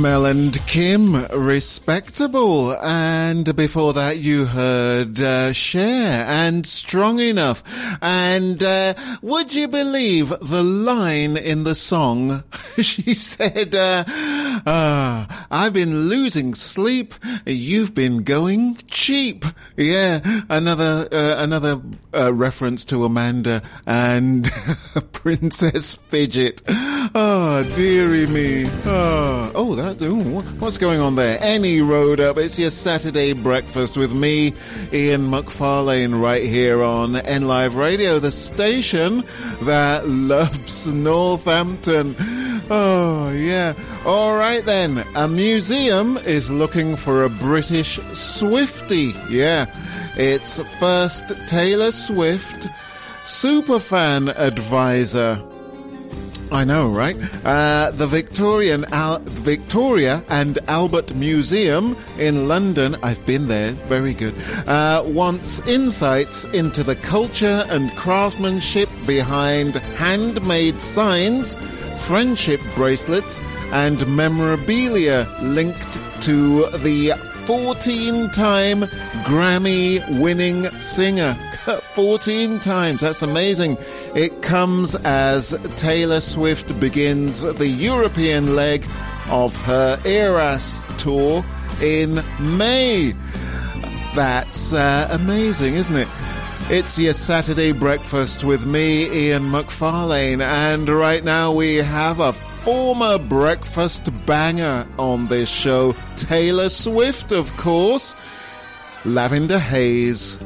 Mel and Kim, respectable. And before that, you heard uh, Cher and Strong Enough. And uh, would you believe the line in the song? she said, uh, ah, I've been losing sleep. You've been going cheap. Yeah, another uh, another uh, reference to Amanda and Princess Fidget. Oh, dearie me. Oh, oh that. Ooh, what's going on there? Any road up. It's your Saturday breakfast with me, Ian McFarlane, right here on N Live Radio, the station that loves Northampton. Oh, yeah. All right then. A museum is looking for a British Swifty. Yeah. It's first Taylor Swift superfan advisor. I know, right? Uh, the Victorian Al- Victoria and Albert Museum in London, I've been there, very good, uh, wants insights into the culture and craftsmanship behind handmade signs, friendship bracelets, and memorabilia linked to the 14 time Grammy winning singer. 14 times. That's amazing. It comes as Taylor Swift begins the European leg of her Eras tour in May. That's uh, amazing, isn't it? It's your Saturday breakfast with me, Ian McFarlane, and right now we have a former breakfast banger on this show, Taylor Swift, of course. Lavender Haze.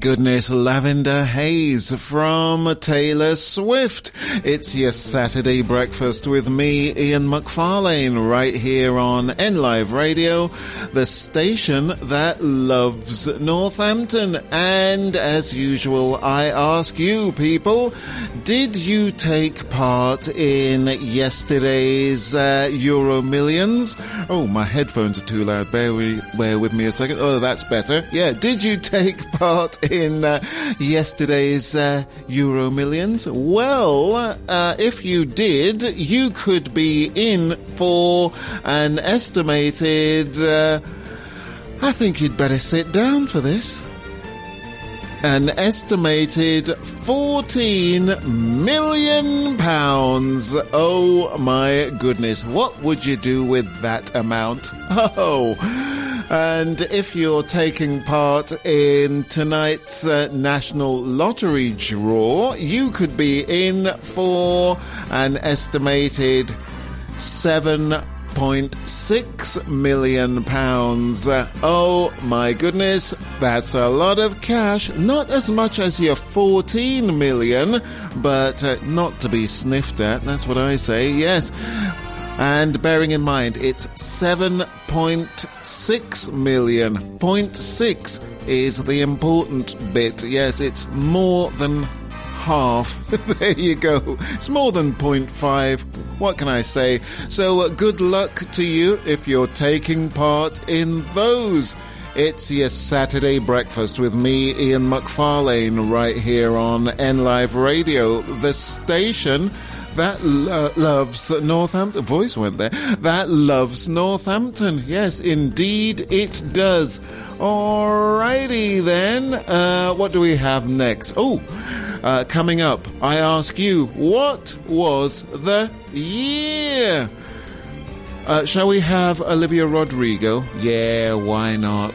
Goodness, Lavender Haze from Taylor Swift. It's your Saturday breakfast with me, Ian McFarlane, right here on N Live Radio, the station that loves Northampton. And as usual, I ask you people, did you take part in yesterday's uh, Euro Millions? Oh, my headphones are too loud. Bear, we, bear with me a second. Oh, that's better. Yeah, did you take part in uh, yesterday's uh, Euro Millions? Well, uh, if you did, you could be in for an estimated. Uh, I think you'd better sit down for this. An estimated 14 million pounds. Oh my goodness. What would you do with that amount? Oh. And if you're taking part in tonight's uh, National Lottery draw, you could be in for an estimated 7.6 million pounds. Oh my goodness, that's a lot of cash. Not as much as your 14 million, but uh, not to be sniffed at. That's what I say, yes. And bearing in mind, it's 7.6 million. 0.6 is the important bit. Yes, it's more than half. there you go. It's more than 0.5. What can I say? So, uh, good luck to you if you're taking part in those. It's your Saturday breakfast with me, Ian McFarlane, right here on N Live Radio, the station that lo- loves Northampton. Voice went there. That loves Northampton. Yes, indeed it does. Alrighty then. Uh, what do we have next? Oh, uh, coming up, I ask you, what was the year? Uh, shall we have Olivia Rodrigo? Yeah, why not?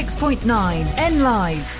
106.9 N Live.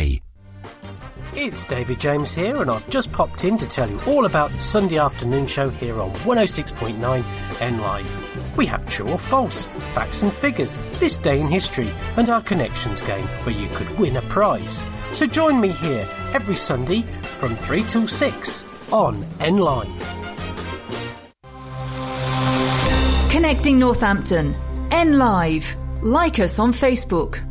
It's David James here, and I've just popped in to tell you all about the Sunday afternoon show here on 106.9 N Live. We have true or false, facts and figures, this day in history, and our connections game where you could win a prize. So join me here every Sunday from 3 till 6 on N Live. Connecting Northampton. N Live. Like us on Facebook.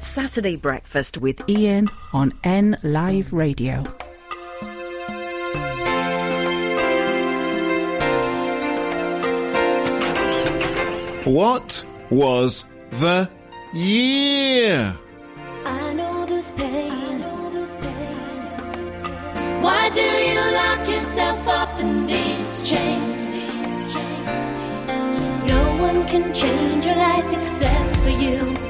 Saturday breakfast with Ian on N Live Radio. What was the year? I know this pain. Why do you lock yourself up in these chains? No one can change your life except for you.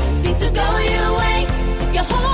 things go your way. If you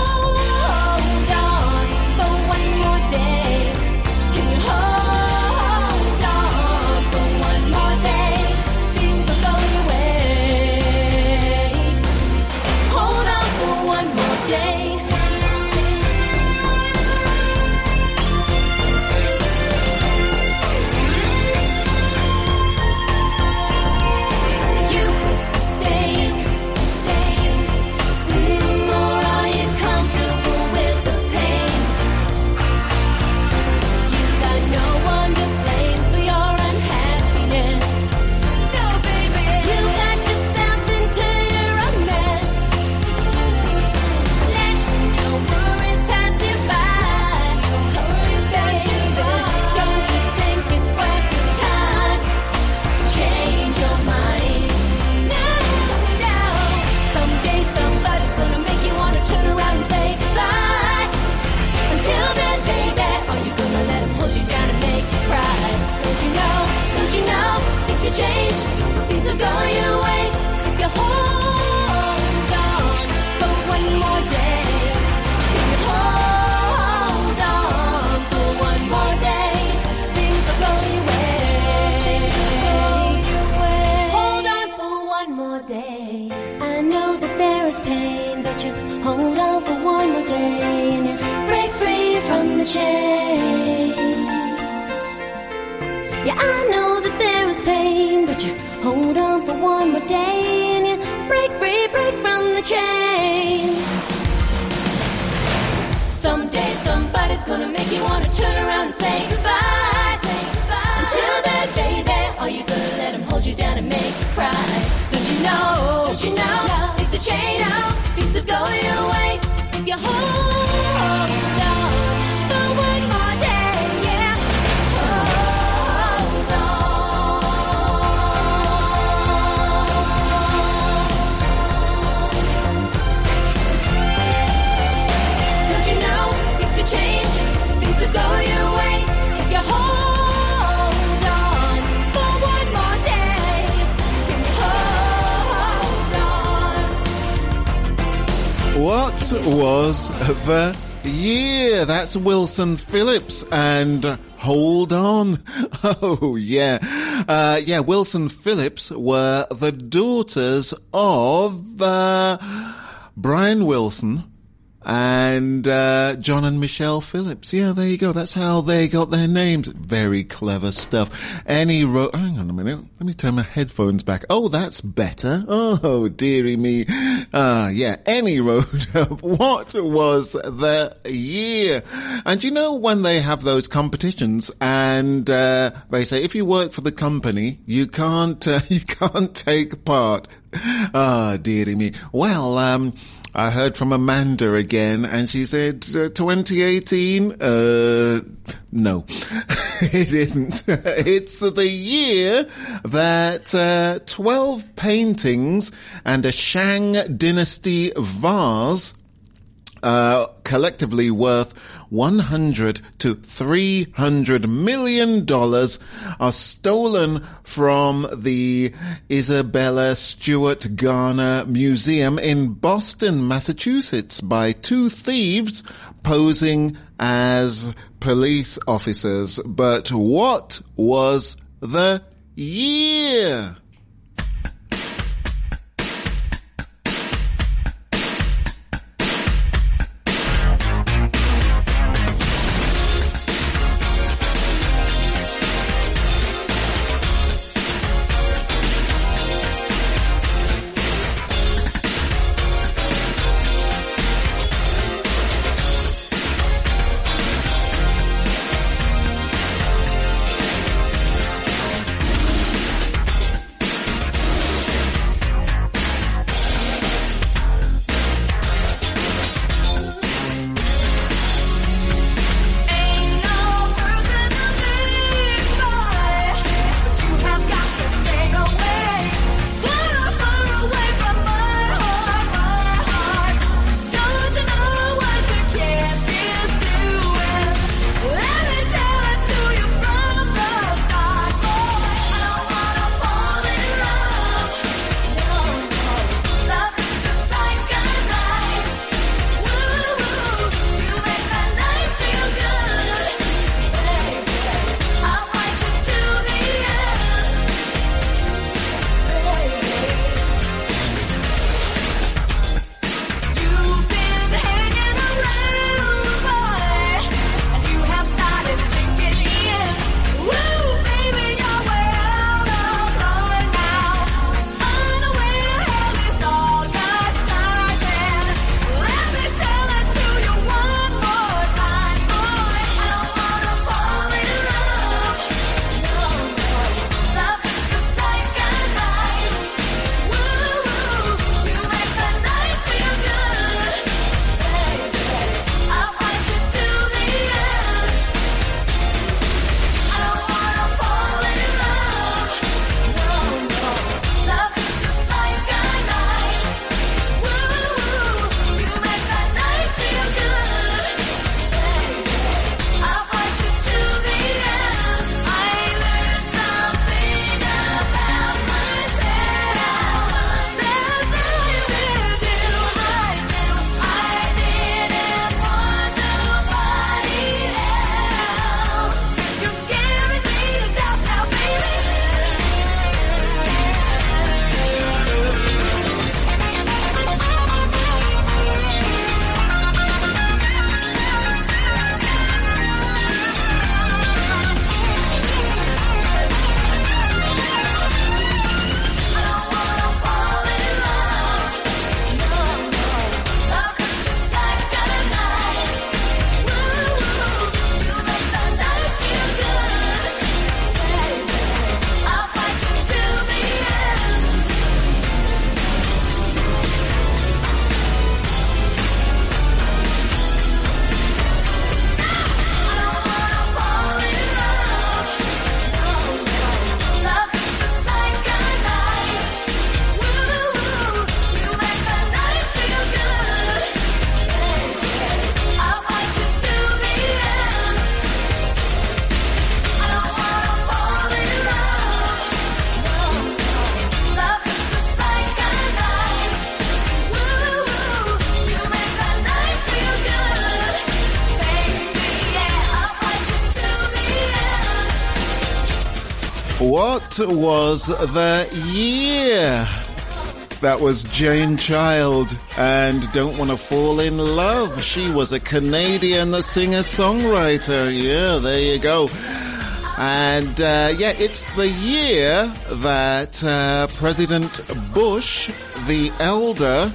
gonna make you wanna turn around and say goodbye. Was the year? That's Wilson Phillips and Hold On. Oh, yeah. Uh, yeah, Wilson Phillips were the daughters of, uh, Brian Wilson and uh, John and Michelle Phillips. Yeah, there you go. That's how they got their names. Very clever stuff. Any wrote. Hang on a minute. Let me turn my headphones back. Oh, that's better. Oh, dearie me. Uh, yeah. Any road up. What was the year? And you know when they have those competitions and uh, they say if you work for the company, you can't uh, you can't take part. Ah, dearie me. Well, um. I heard from Amanda again, and she said uh, 2018. Uh, no, it isn't. it's the year that uh, 12 paintings and a Shang Dynasty vase, uh, collectively worth 100 to 300 million dollars are stolen from the Isabella Stewart Gardner Museum in Boston, Massachusetts by two thieves posing as police officers. But what was the year? Was the year? That was Jane Child and Don't Wanna Fall in Love. She was a Canadian singer-songwriter. Yeah, there you go. And uh, yeah, it's the year that uh, President Bush the Elder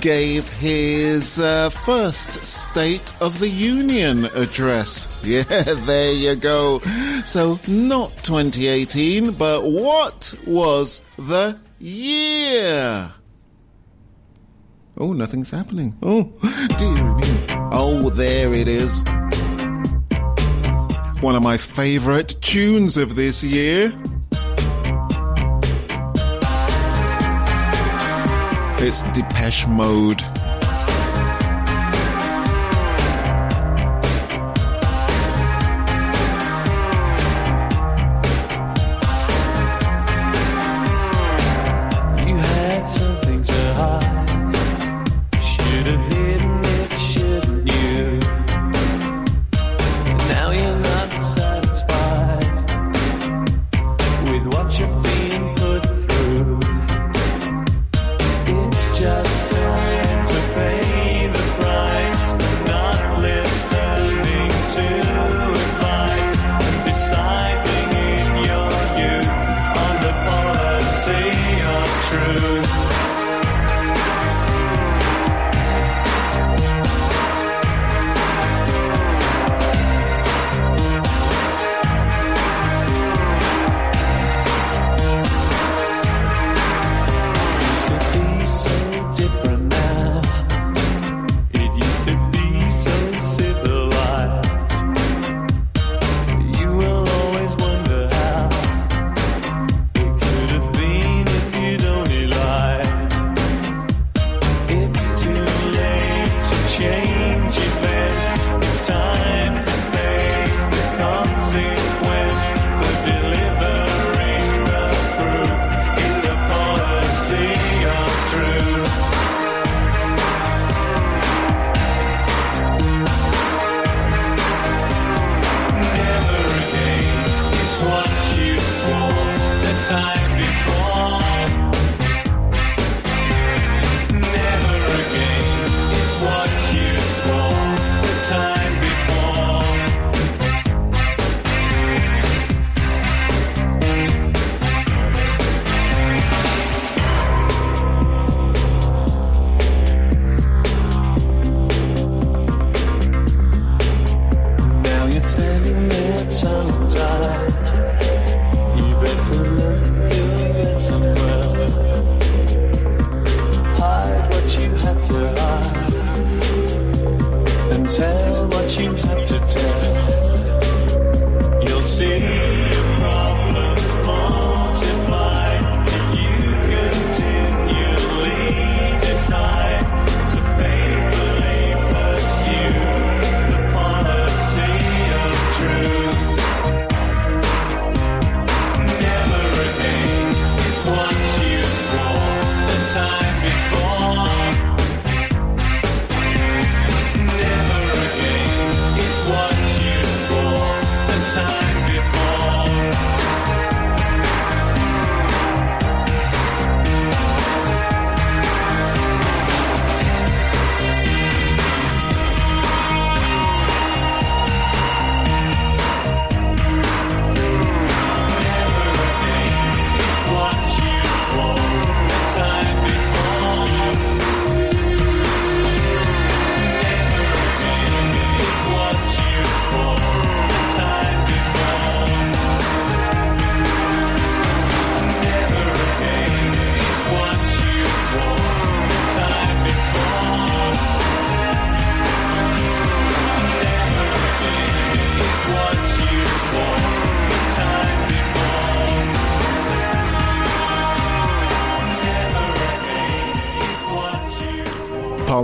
gave his uh, first State of the Union address. Yeah, there you go. So not 2018, but what was the year? Oh, nothing's happening. Oh, dear me. Oh, there it is. One of my favorite tunes of this year. It's Depeche Mode.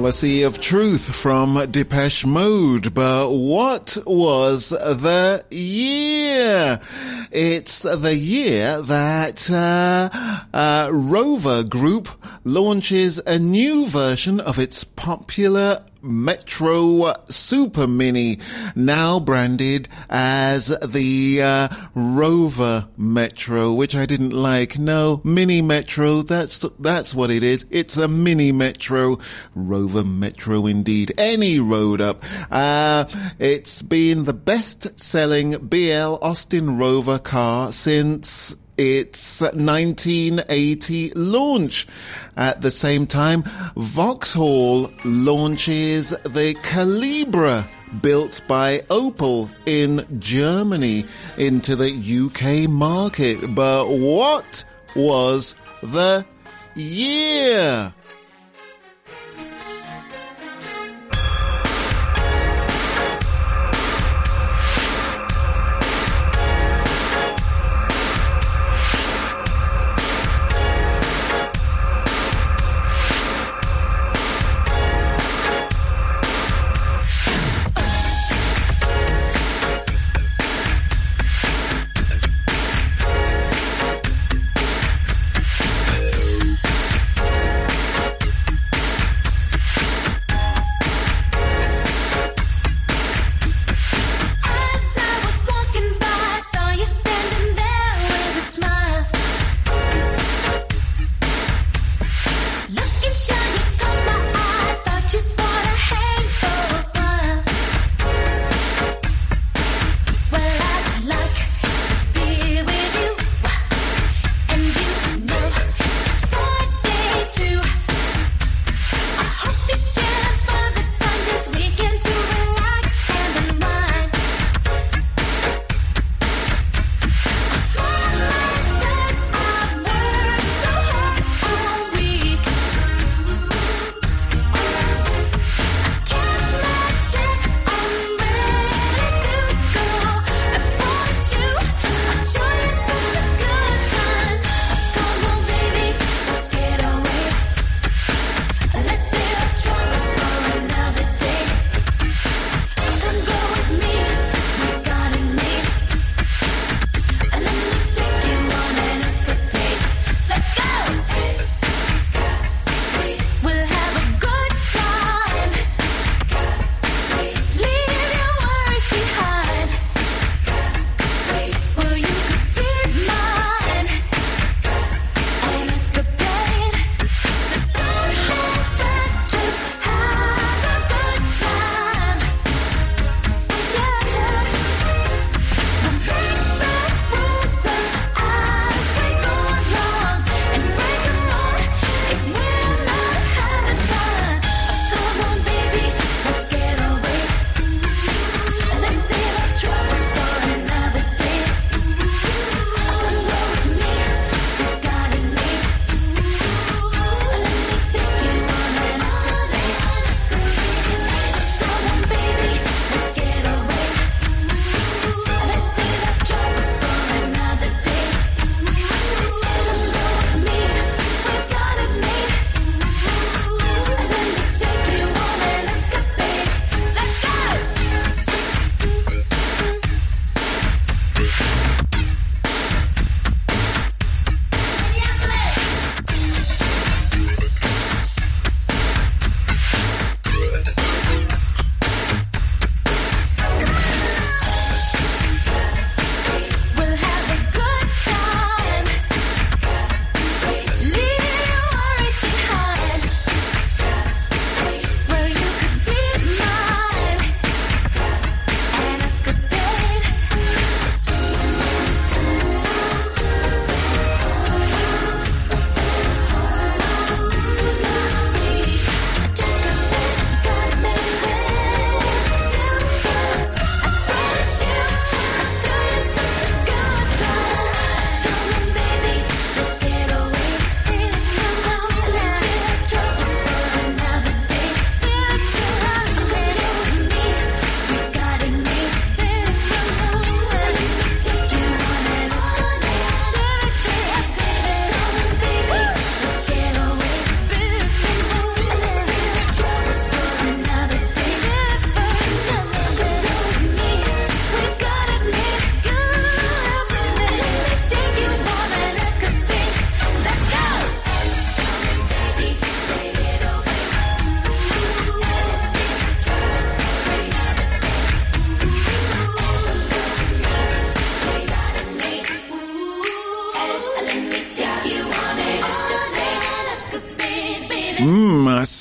Policy of Truth from Depeche Mode. But what was the year? It's the year that uh, uh, Rover Group launches a new version of its popular Metro Super Mini, now branded as the uh, Rover Metro, which I didn't like. No, Mini Metro, that's, that's what it is. It's a Mini Metro. Rover Metro indeed. Any road up. Uh, it's been the best selling BL Austin Rover car since its 1980 launch. At the same time, Vauxhall launches the Calibra built by Opel in Germany into the UK market. But what was the year?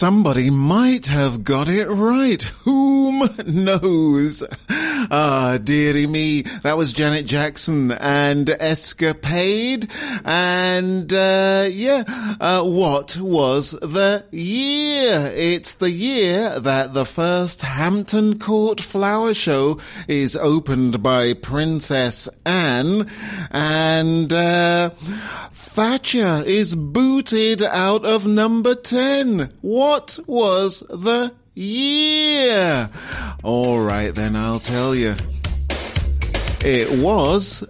Somebody might have got it right. Whom knows? Ah, dearie me. That was Janet Jackson and Escapade. And, uh, yeah, uh, what was the year? It's the year that the first Hampton Court Flower Show is opened by Princess Anne. And, uh, Thatcher is booted out of number 10. What was the year? All right, then I'll tell you. It was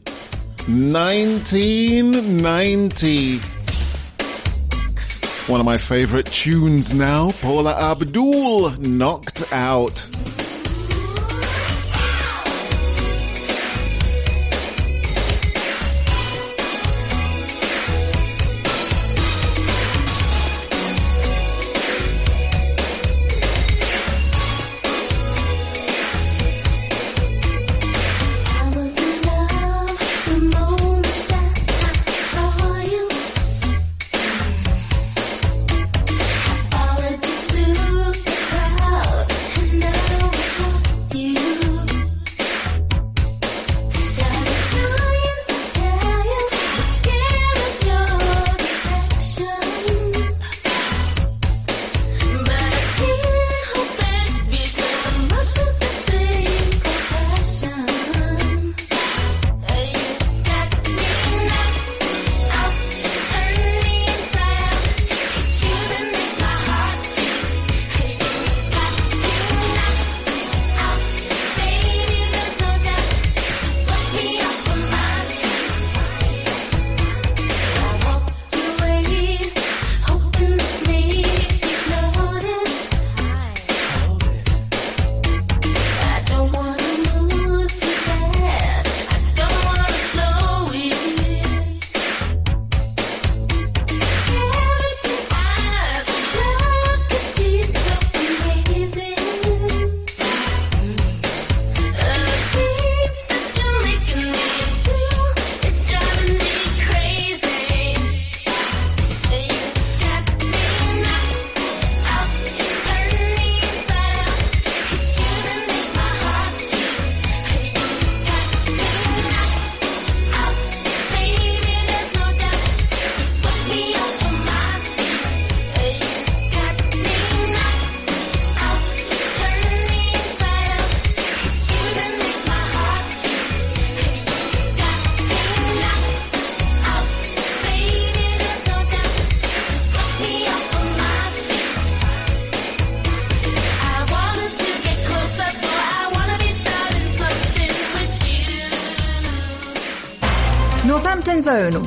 1990. One of my favorite tunes now, Paula Abdul, Knocked Out.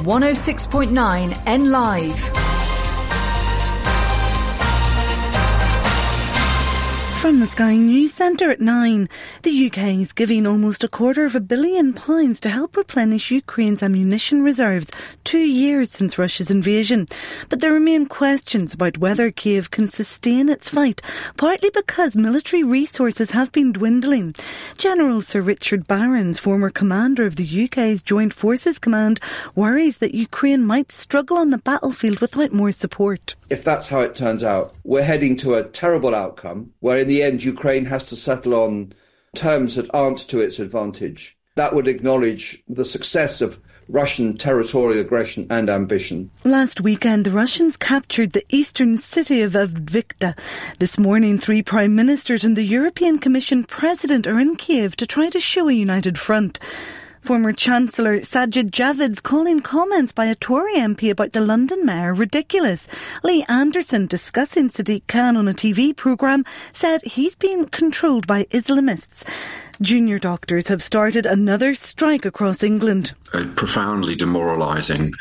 106.9 N Live. From the Sky News Centre at 9, the UK is giving almost a quarter of a billion pounds to help replenish Ukraine's ammunition reserves two years since Russia's invasion. But there remain questions about whether Kiev can sustain its fight, partly because military resources have been dwindling. General Sir Richard Barrons, former commander of the UK's Joint Forces Command, worries that Ukraine might struggle on the battlefield without more support. if that's how it turns out, we're heading to a terrible outcome where in the end Ukraine has to settle on terms that aren't to its advantage. That would acknowledge the success of Russian territorial aggression and ambition. Last weekend, the Russians captured the eastern city of Avdiivka. This morning, three prime ministers and the European Commission president are in Kiev to try to show a united front. Former Chancellor Sajid Javid's calling comments by a Tory MP about the London mayor ridiculous. Lee Anderson, discussing Sadiq Khan on a TV programme, said he's being controlled by Islamists. Junior doctors have started another strike across England. a profoundly demoralising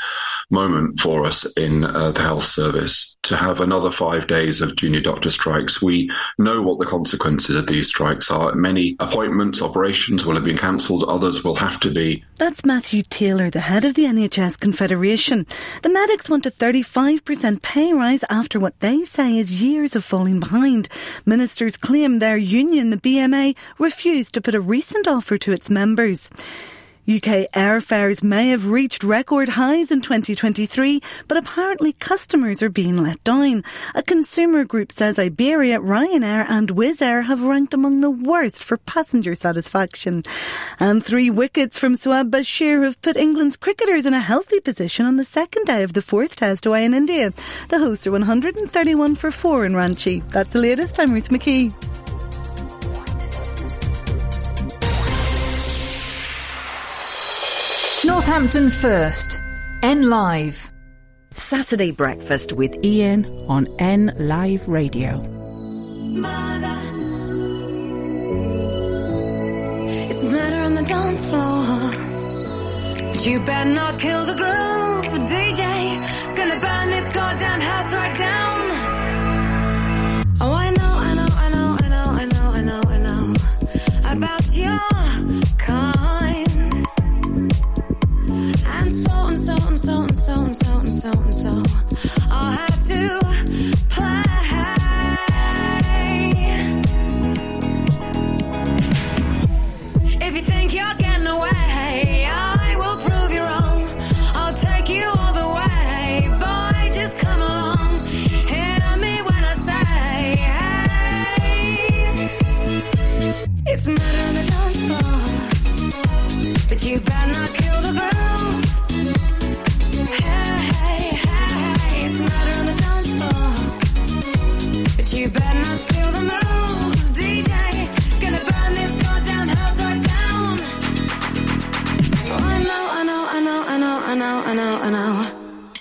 moment for us in uh, the health service to have another five days of junior doctor strikes. We know what the consequences of these strikes are. Many appointments, operations will have been cancelled. Others will have to be. That's Matthew Taylor, the head of the NHS Confederation. The medics want a 35% pay rise after what they say is years of falling behind. Ministers claim their union, the BMA, refused to put a recent offer to its members. UK airfares may have reached record highs in 2023, but apparently customers are being let down. A consumer group says Iberia, Ryanair and Wizz Air have ranked among the worst for passenger satisfaction. And three wickets from Shoaib Bashir have put England's cricketers in a healthy position on the second day of the fourth test away in India. The hosts are 131 for four in Ranchi. That's the latest. I'm Ruth McKee. Northampton First. N Live. Saturday breakfast with Ian on N Live Radio. It's murder on the dance floor. But you better not kill the groove, DJ. Gonna burn this goddamn house right down. It's murder on the dance floor, but you better not kill the groove. Hey, hey, hey, it's murder on the dance floor, but you better not steal the moves, DJ. Gonna burn this goddamn house right down. Oh, I know, I know, I know, I know, I know, I know, I know.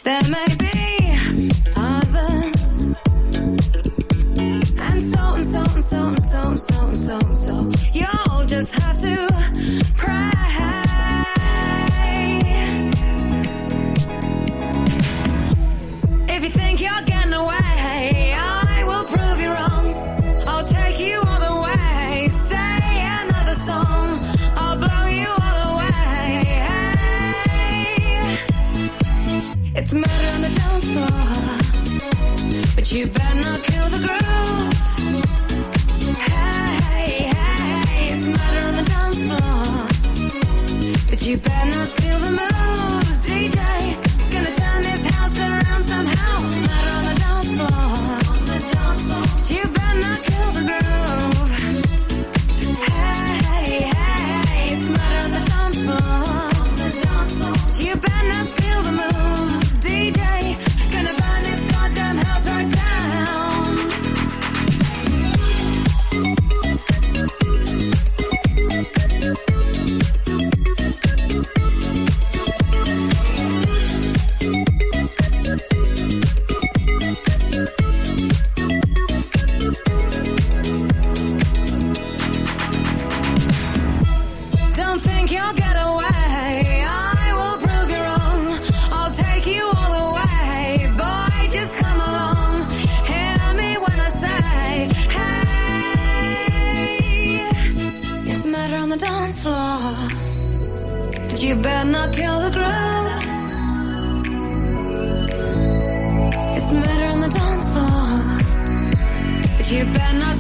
There may be so so so. You'll just have to pray. If you think you're getting away, I will prove you wrong. I'll take you all the way. Stay another song. I'll blow you all away. It's murder on the dance floor, but you better not kill the groove. You better not steal the moves, You better not kill the groove. It's murder on the dance floor. But you better not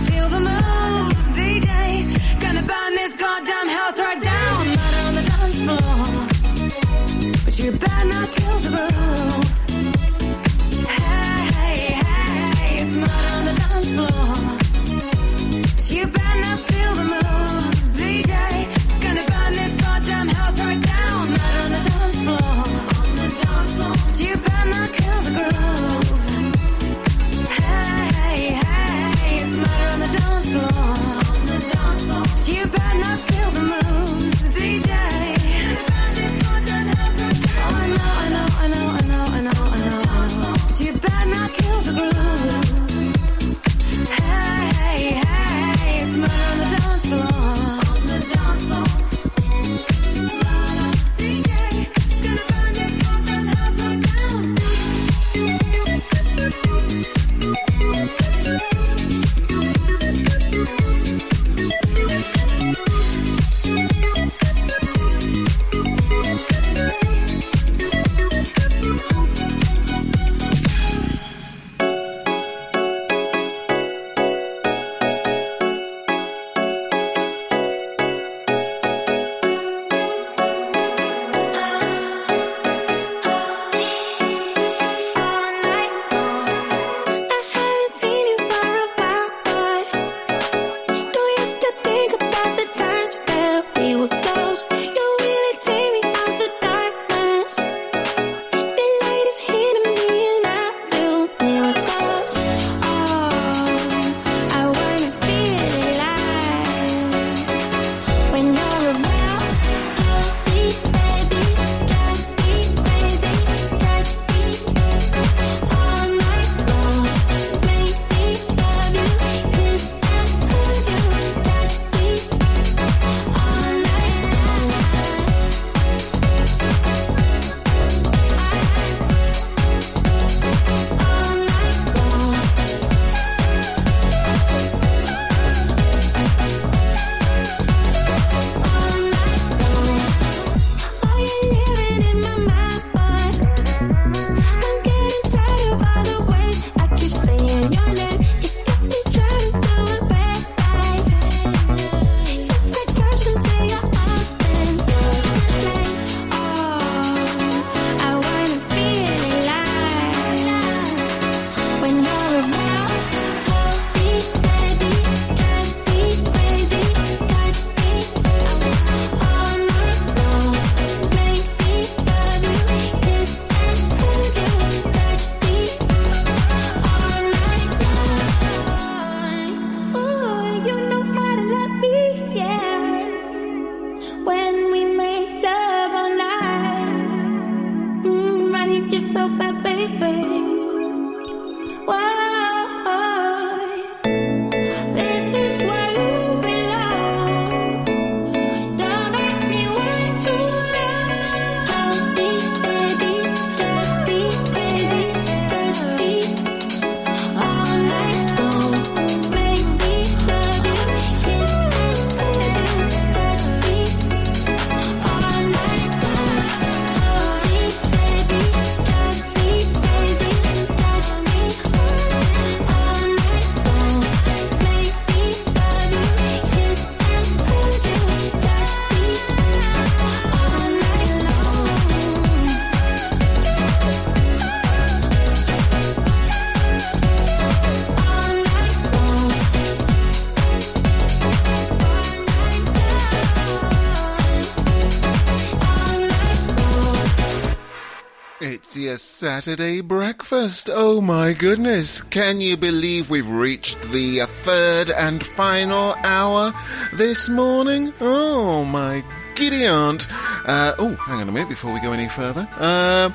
Saturday breakfast. Oh my goodness. Can you believe we've reached the uh, third and final hour this morning? Oh my giddy aunt. Uh, oh, hang on a minute before we go any further. Uh,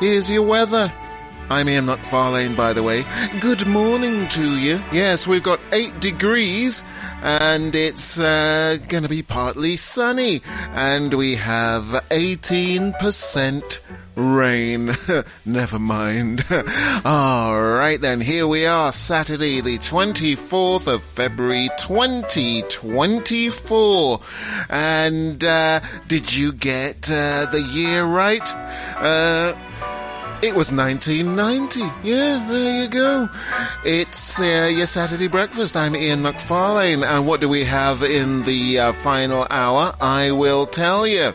here's your weather. I'm Ian McFarlane, by the way. Good morning to you. Yes, we've got eight degrees and it's uh, going to be partly sunny and we have 18% rain. Never mind. All right then, here we are, Saturday the 24th of February 2024. And uh, did you get uh, the year right? Uh, it was 1990. Yeah, there you go. It's uh, your Saturday breakfast. I'm Ian McFarlane, and what do we have in the uh, final hour? I will tell you.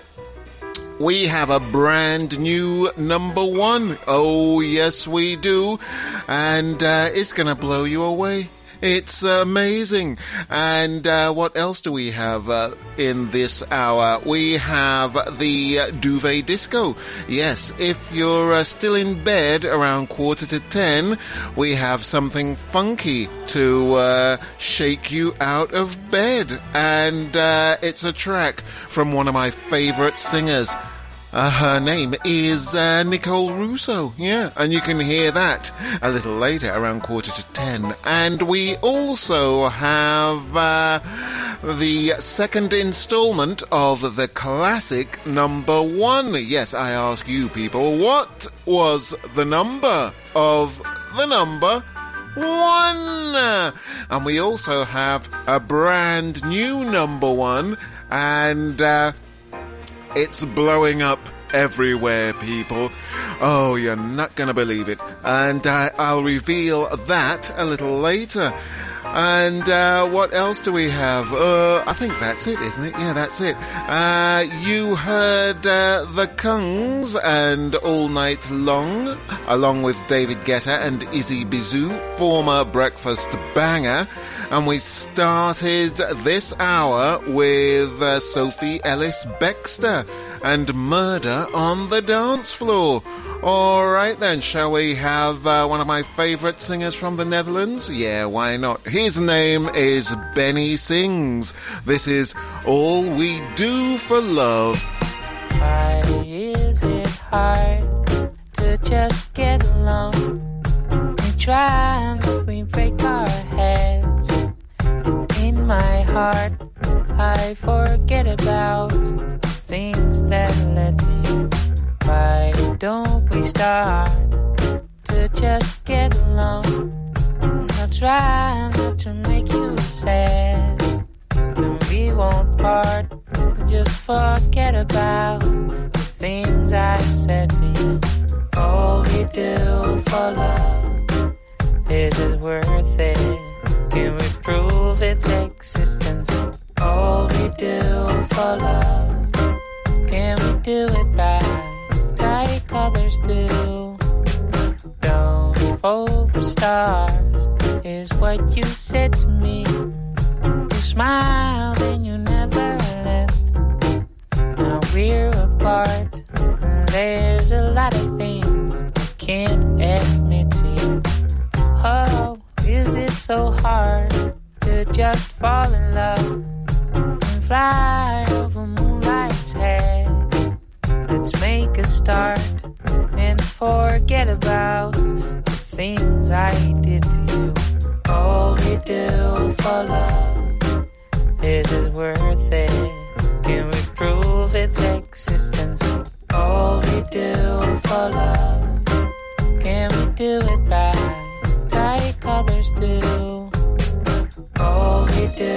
We have a brand new number one. Oh, yes, we do. And uh, it's going to blow you away. It's amazing. And uh, what else do we have uh, in this hour? We have the duvet disco. Yes, if you're uh, still in bed around quarter to ten, we have something funky to uh, shake you out of bed. And uh, it's a track from one of my favorite singers. Uh, her name is uh, Nicole Russo, yeah, and you can hear that a little later, around quarter to ten. And we also have uh, the second installment of the classic number one. Yes, I ask you people, what was the number of the number one? And we also have a brand new number one, and uh, it's blowing up everywhere, people. Oh, you're not gonna believe it. And uh, I'll reveal that a little later. And uh, what else do we have? Uh, I think that's it, isn't it? Yeah, that's it. Uh, you heard uh, the Kungs and All Night Long, along with David Guetta and Izzy Bizu, former breakfast banger. And we started this hour with uh, Sophie Ellis Bextor and Murder on the Dance Floor. All right then, shall we have uh, one of my favourite singers from the Netherlands? Yeah, why not? His name is Benny Sings. This is All We Do for Love. Why is it hard to just get along? We try my heart, I forget about things that led to you. Why don't we start to just get along? I'll try not to make you sad. Then we won't part. Just forget about the things I said to you. All we do for love is it worth it? Can we prove its existence? All we do for love. Can we do it right, like others do? Don't fall for stars, is what you said to me. You smiled and you never left. Now we're apart, and there's a lot of things I can't admit so hard to just fall in love and fly over moonlight's head? Let's make a start and forget about the things I did to you. All we do for love is it worth it? Can we prove its existence? All we do for love, can we do it right, others do? All we do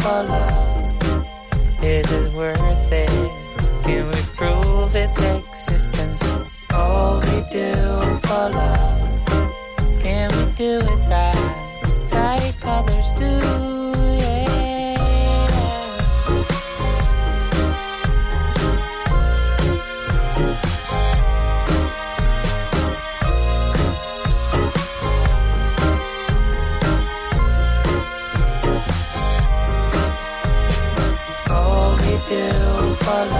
for love, is it worth it? Can we prove its existence? All we do for love, can we do it right, do for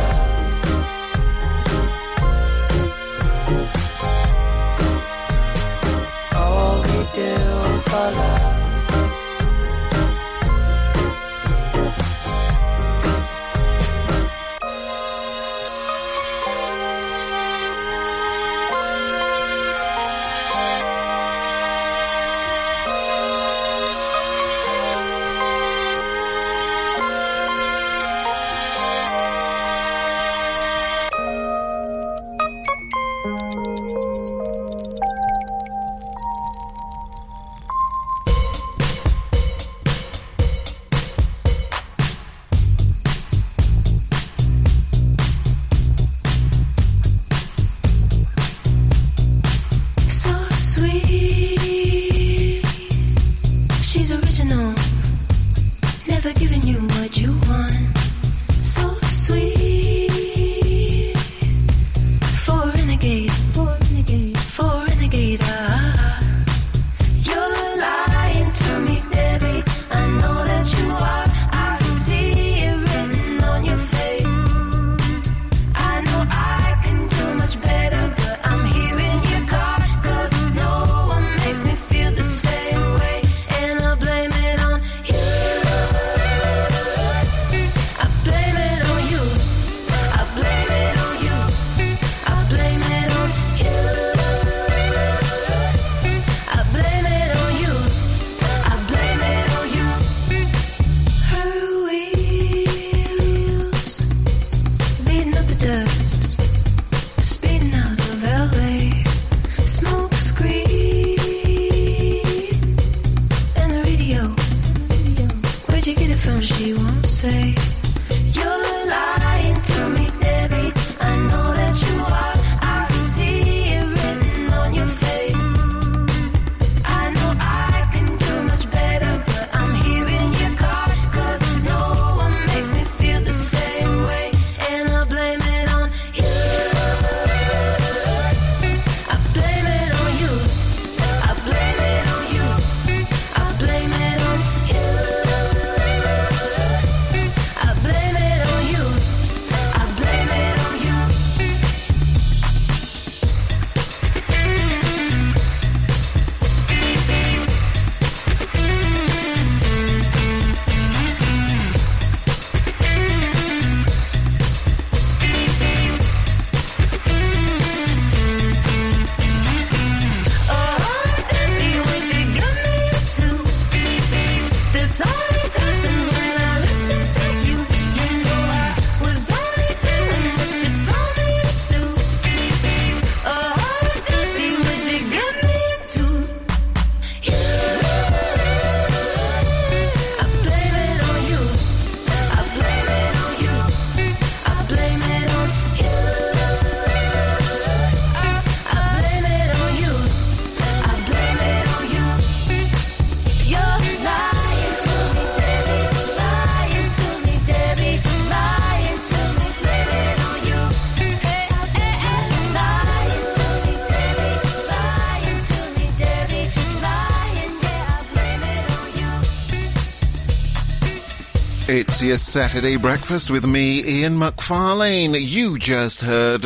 Your Saturday breakfast with me, Ian McFarlane. You just heard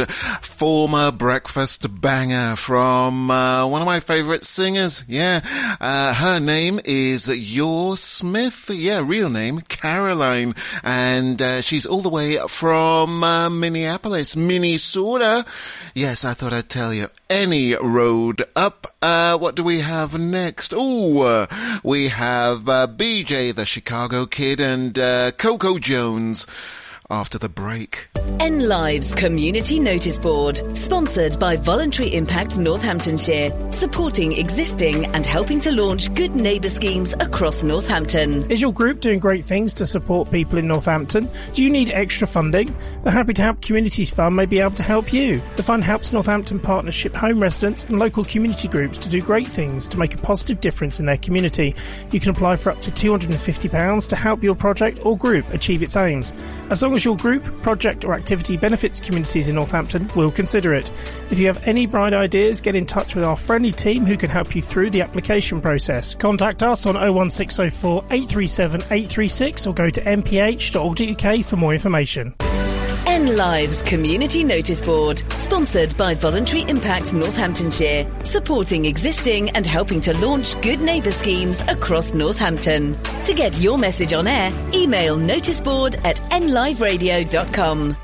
former breakfast banger from uh, one of my favourite singers. Yeah, uh, her name is Your Smith. Yeah, real name Caroline, and uh, she's all the way from uh, Minneapolis, Minnesota. Yes, I thought I'd tell you. Any road up. Uh, what do we have next? Oh, we have BJ, the Chicago Kid, and Coco Jones. After the break. N Lives Community Notice Board, sponsored by Voluntary Impact Northamptonshire, supporting existing and helping to launch good neighbour schemes across Northampton. Is your group doing great things to support people in Northampton? Do you need extra funding? The Happy to Help Communities Fund may be able to help you. The fund helps Northampton Partnership home residents and local community groups to do great things to make a positive difference in their community. You can apply for up to £250 to help your project or group achieve its aims. As long as your group, project or activity benefits communities in Northampton, we'll consider it. If you have any bright ideas, get in touch with our friendly team who can help you through the application process. Contact us on 01604 837 836 or go to nph.org.uk for more information. N Lives Community Notice Board, sponsored by Voluntary Impact Northamptonshire, supporting existing and helping to launch good neighbour schemes across Northampton. To get your message on air, email noticeboard at nliveradio.com.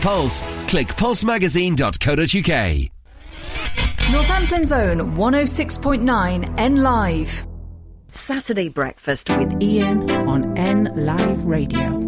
Pulse, click pulsemagazine.co.uk. Northampton Zone 106.9 N Live. Saturday breakfast with Ian on N Live Radio.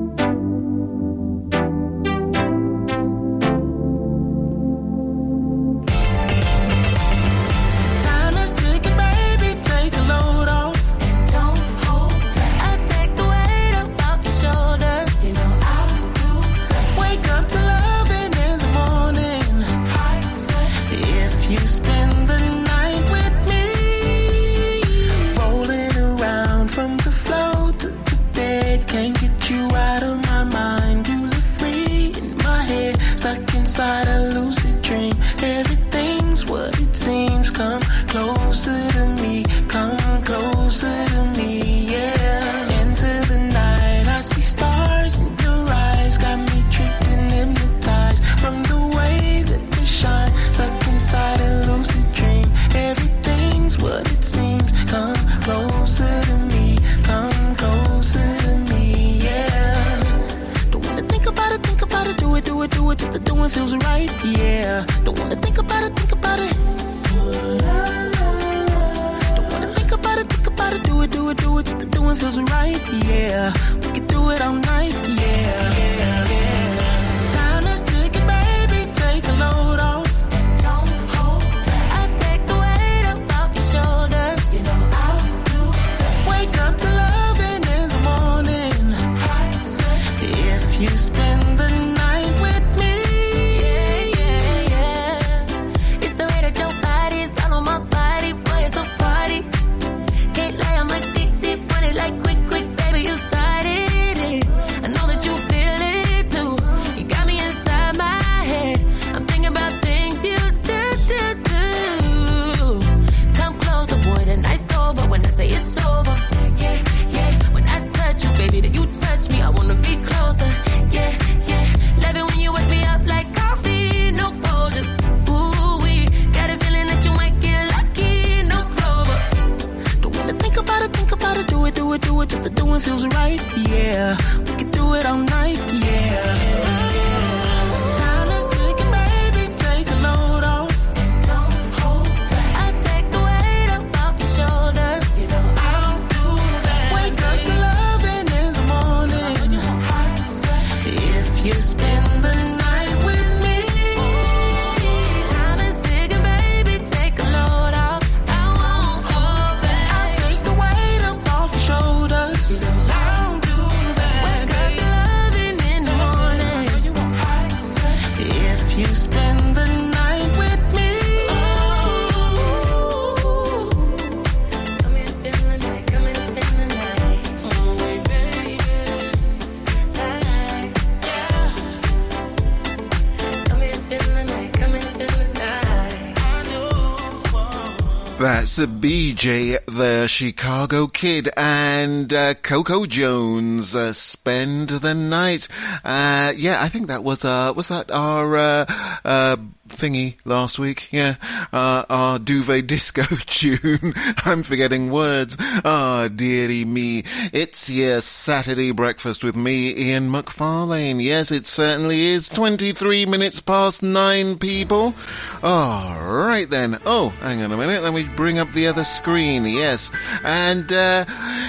The Chicago Kid, and uh, Coco Jones. Uh, spend the night. Uh, yeah, I think that was uh, was that our uh, uh, thingy last week? Yeah, uh, our duvet disco tune. I'm forgetting words. Ah, dearie me. It's your Saturday breakfast with me, Ian McFarlane. Yes, it certainly is. 23 minutes past nine, people. All right then. Oh, hang on a minute. Let me bring up the other screen. Yes. And, uh,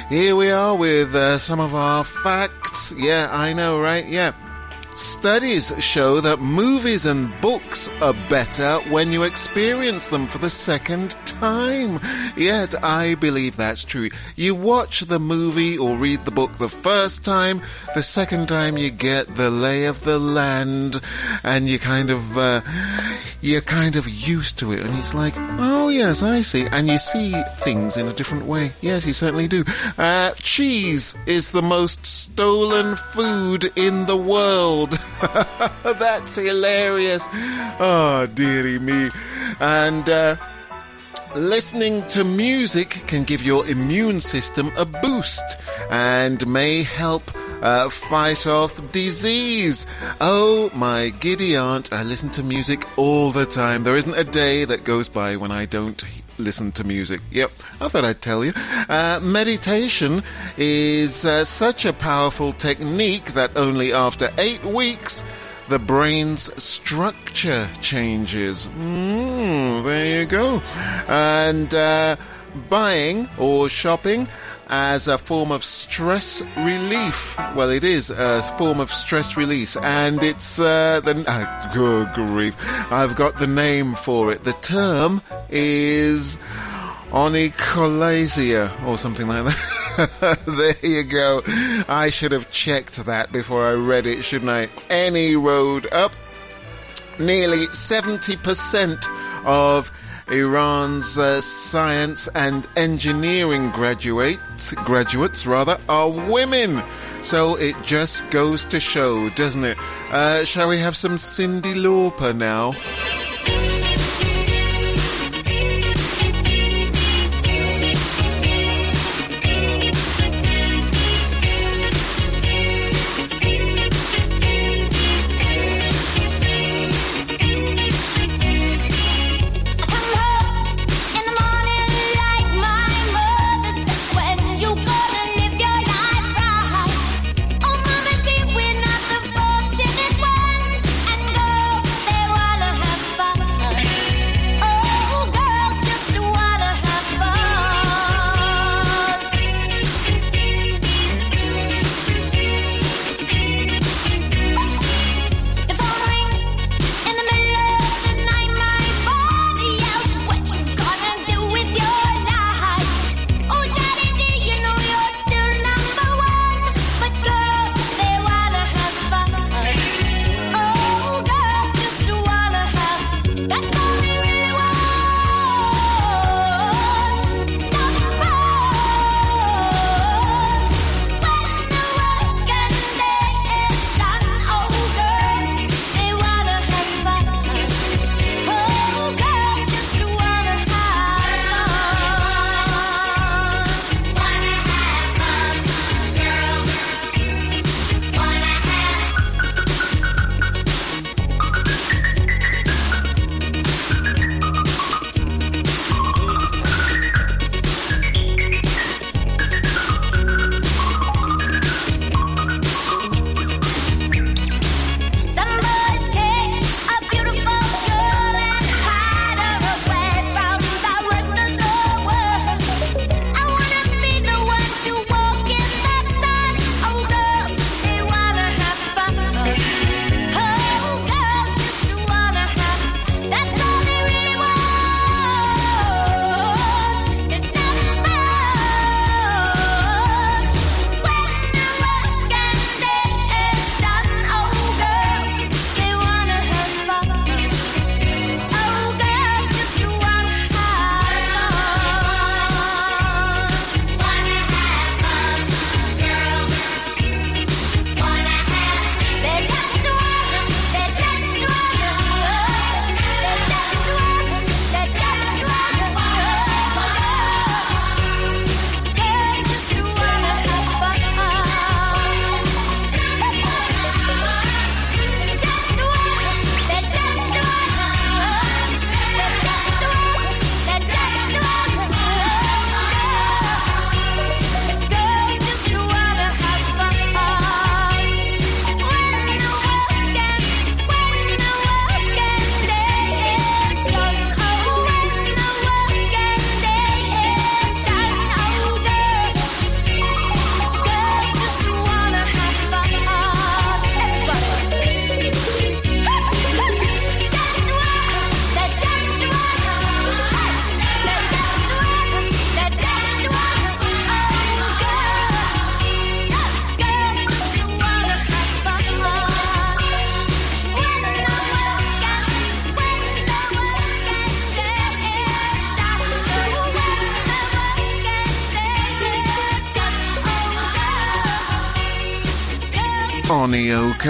here we are with, uh, some of our facts. Yeah, I know, right? Yeah. Studies show that movies and books are better when you experience them for the second time. Yes, I believe that's true. You watch the movie or read the book the first time, the second time you get the lay of the land and you kind of, uh, you're kind of used to it and it's like, oh yes, I see. And you see things in a different way. Yes, you certainly do. Uh, cheese is the most stolen food in the world. That's hilarious. Oh, dearie me. And, uh, Listening to music can give your immune system a boost and may help uh, fight off disease. Oh, my giddy aunt, I listen to music all the time. There isn't a day that goes by when I don't listen to music. Yep, I thought I'd tell you. Uh, meditation is uh, such a powerful technique that only after eight weeks, the brain's structure changes. Mm, there you go. And uh, buying or shopping as a form of stress relief. Well, it is a form of stress release, and it's uh, the uh, good grief. I've got the name for it. The term is oniochalasia or something like that. there you go. I should have checked that before I read it, shouldn't I? Any road up. Nearly 70% of Iran's uh, science and engineering graduates, graduates rather, are women. So it just goes to show, doesn't it? Uh, shall we have some Cyndi Lauper now?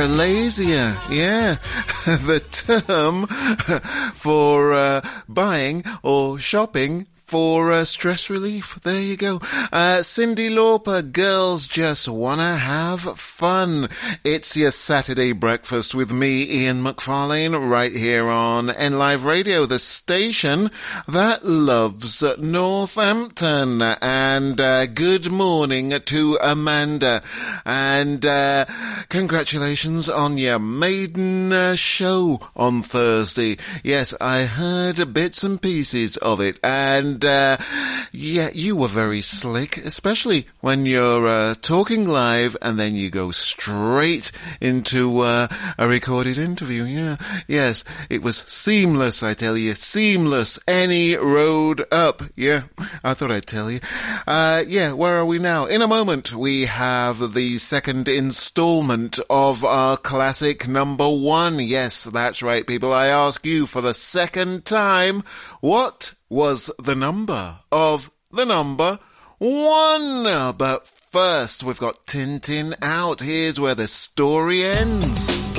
Oniochalasia. Yeah, the term for uh, buying or shopping for uh, stress relief. There you go. Uh, Cyndi Lauper, girls just wanna have fun. It's your Saturday breakfast with me, Ian McFarlane, right here on N Live Radio, the station that loves Northampton. And uh, good morning to Amanda. And uh, congratulations on your maiden uh, show on Thursday. Yes, I heard bits and pieces of it. And uh, yeah, you were very slick, especially when you're uh, talking live and then you go straight into uh, a recorded interview. Yeah, yes, it was seamless, I tell you, seamless. Any road up. Yeah, I thought I'd tell you. Uh, yeah, where are we now? In a moment, we have the second installment of our classic number one. Yes, that's right, people. I ask you for the second time, what was the number of the number one? But first, we've got Tin Tin Out. Here's where the story ends.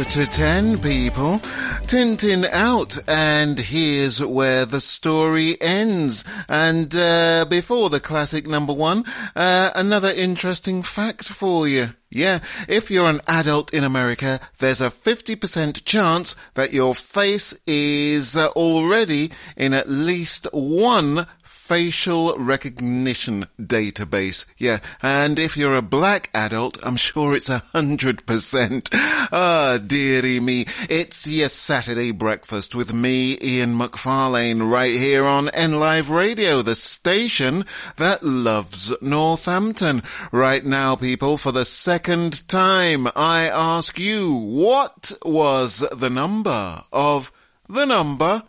To 10 people. Tin Tin Out, and here's where the story ends. And uh, before the classic number one, uh, another interesting fact for you. Yeah, if you're an adult in America, there's a 50% chance that your face is uh, already in at least one facial recognition database. Yeah, and if you're a black adult, I'm sure it's a hundred percent. Ah, dearie me. It's your Saturday breakfast with me, Ian McFarlane, right here on N Live Radio, the station that loves Northampton. Right now, people, for the second time, I ask you, what was the number of the number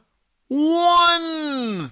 one?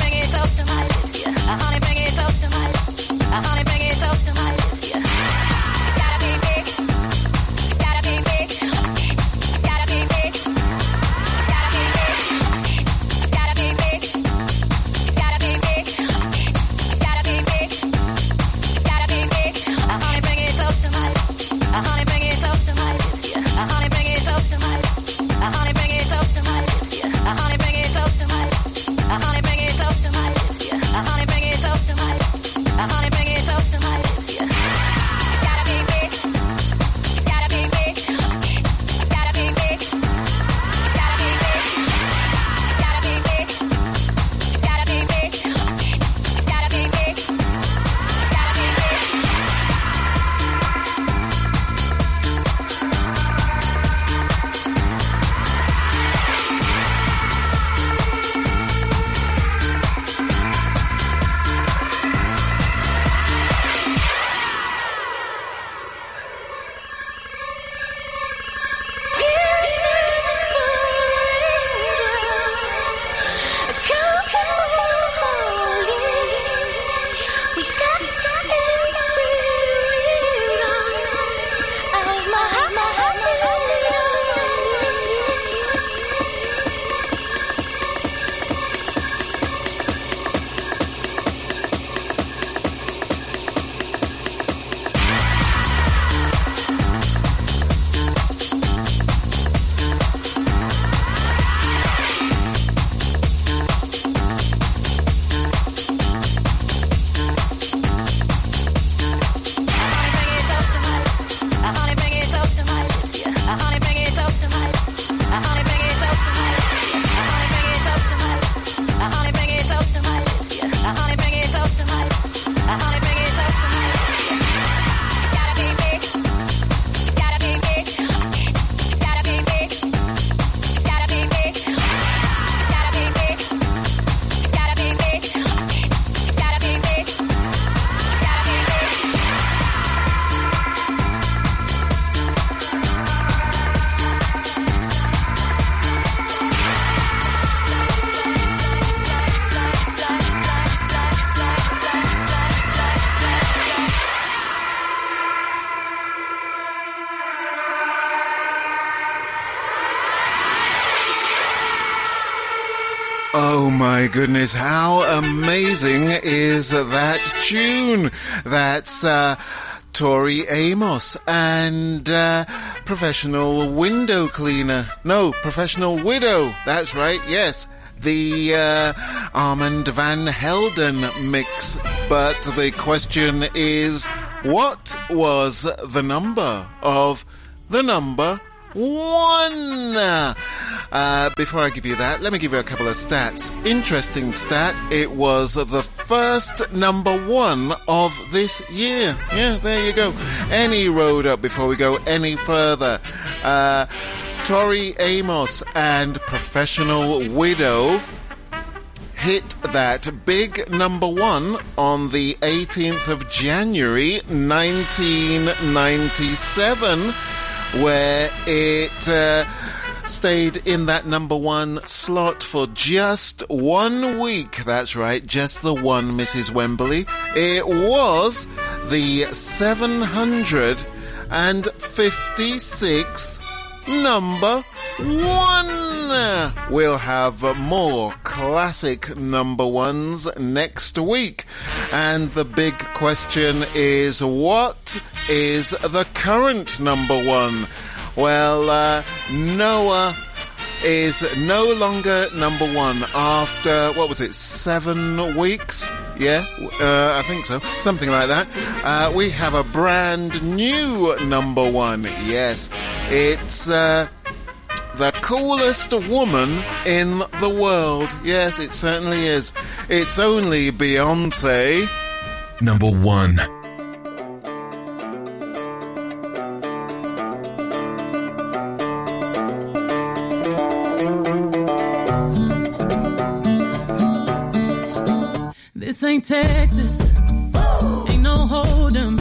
my goodness, how amazing is that tune? That's, uh, Tori Amos and, uh, Professional Window Cleaner. No, Professional Widow. That's right, yes. The, uh, Armand Van Helden mix. But the question is, what was the number of the number one? Uh, before I give you that, let me give you a couple of stats. Interesting stat, it was the first number one of this year. Yeah, there you go. Any road up before we go any further. Uh, Tori Amos and Professional Widow hit that big number one on the 18th of January 1997, where it uh, stayed in that number one slot for just one week. That's right, just the one, Mrs. Wembley. It was the 756th number one. We'll have more classic number ones next week. And the big question is what is the current number one? Well, uh, Noah is no longer number one after, what was it, seven weeks? Yeah, uh, I think so. Something like that. Uh, we have a brand new number one. Yes, it's, uh, the coolest woman in the world. Yes, it certainly is. It's only Beyonce. Number one. Texas. Ain't no hold'em.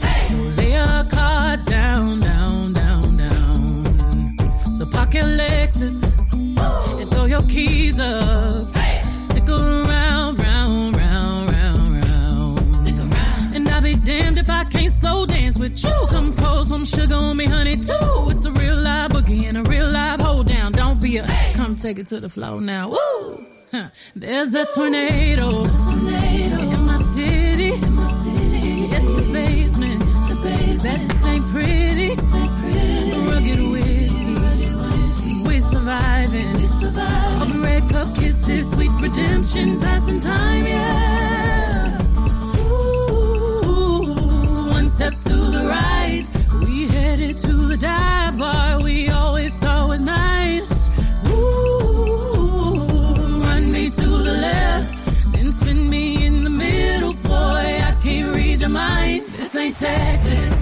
Hey. So lay your cards down, down, down, down. So park your Lexus and throw your keys up. Hey. Stick around, round, round, round, round. Stick around. And I'll be damned if I can't slow dance with you. Come pour some sugar on me, honey, too. It's a real live boogie and a real live hold down. Don't be a hey. come take it to the floor now. Woo! There's a tornado. in my city. My city. It's the basement. The basement. That ain't pretty. Rugged whiskey. We're surviving. We're surviving. Red cup kisses, sweet redemption, passing time, yeah. Ooh, one step to the right. We headed to the dive bar we always Texas,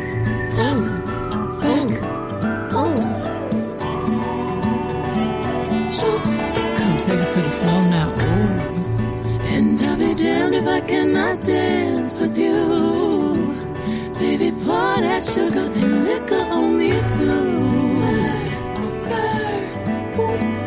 I dance with you. Baby, pour that sugar and liquor on me too. Spurs, boots,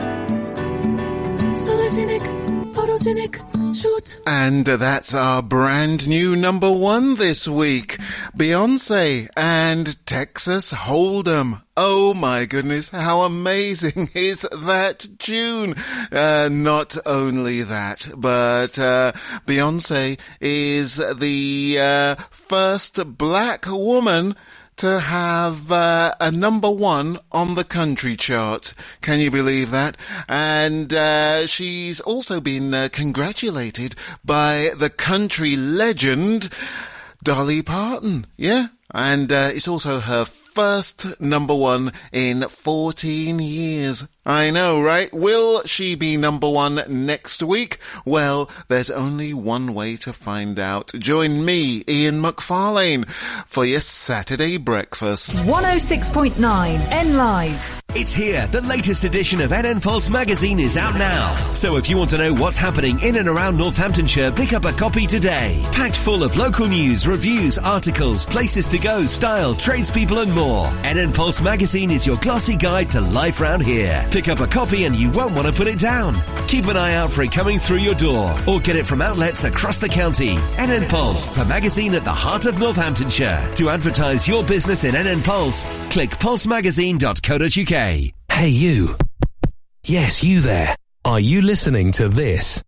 sologenic, photogenic, shoot. And that's our brand new number one this week. Beyonce and Texas Hold'em. Oh my goodness, how amazing is that tune? Uh, not only that, but, uh, Beyonce is the, uh, first black woman to have uh, a number one on the country chart. Can you believe that? And uh, she's also been uh, congratulated by the country legend Dolly Parton. Yeah, and uh, it's also her first number one in 14 years. I know, right? Will she be number one next week? Well, there's only one way to find out. Join me, Ian McFarlane, for your Saturday breakfast. 106.9 N Live. It's here. The latest edition of NN Pulse magazine is out now. So if you want to know what's happening in and around Northamptonshire, pick up a copy today. Packed full of local news, reviews, articles, places to go, style, tradespeople and more. NN Pulse magazine is your glossy guide to life round here. Pick up a copy and you won't want to put it down. Keep an eye out for it coming through your door or get it from outlets across the county. NN Pulse, the magazine at the heart of Northamptonshire. To advertise your business in NN Pulse, click pulsemagazine.co.uk. Hey, you. Yes, you there. Are you listening to this?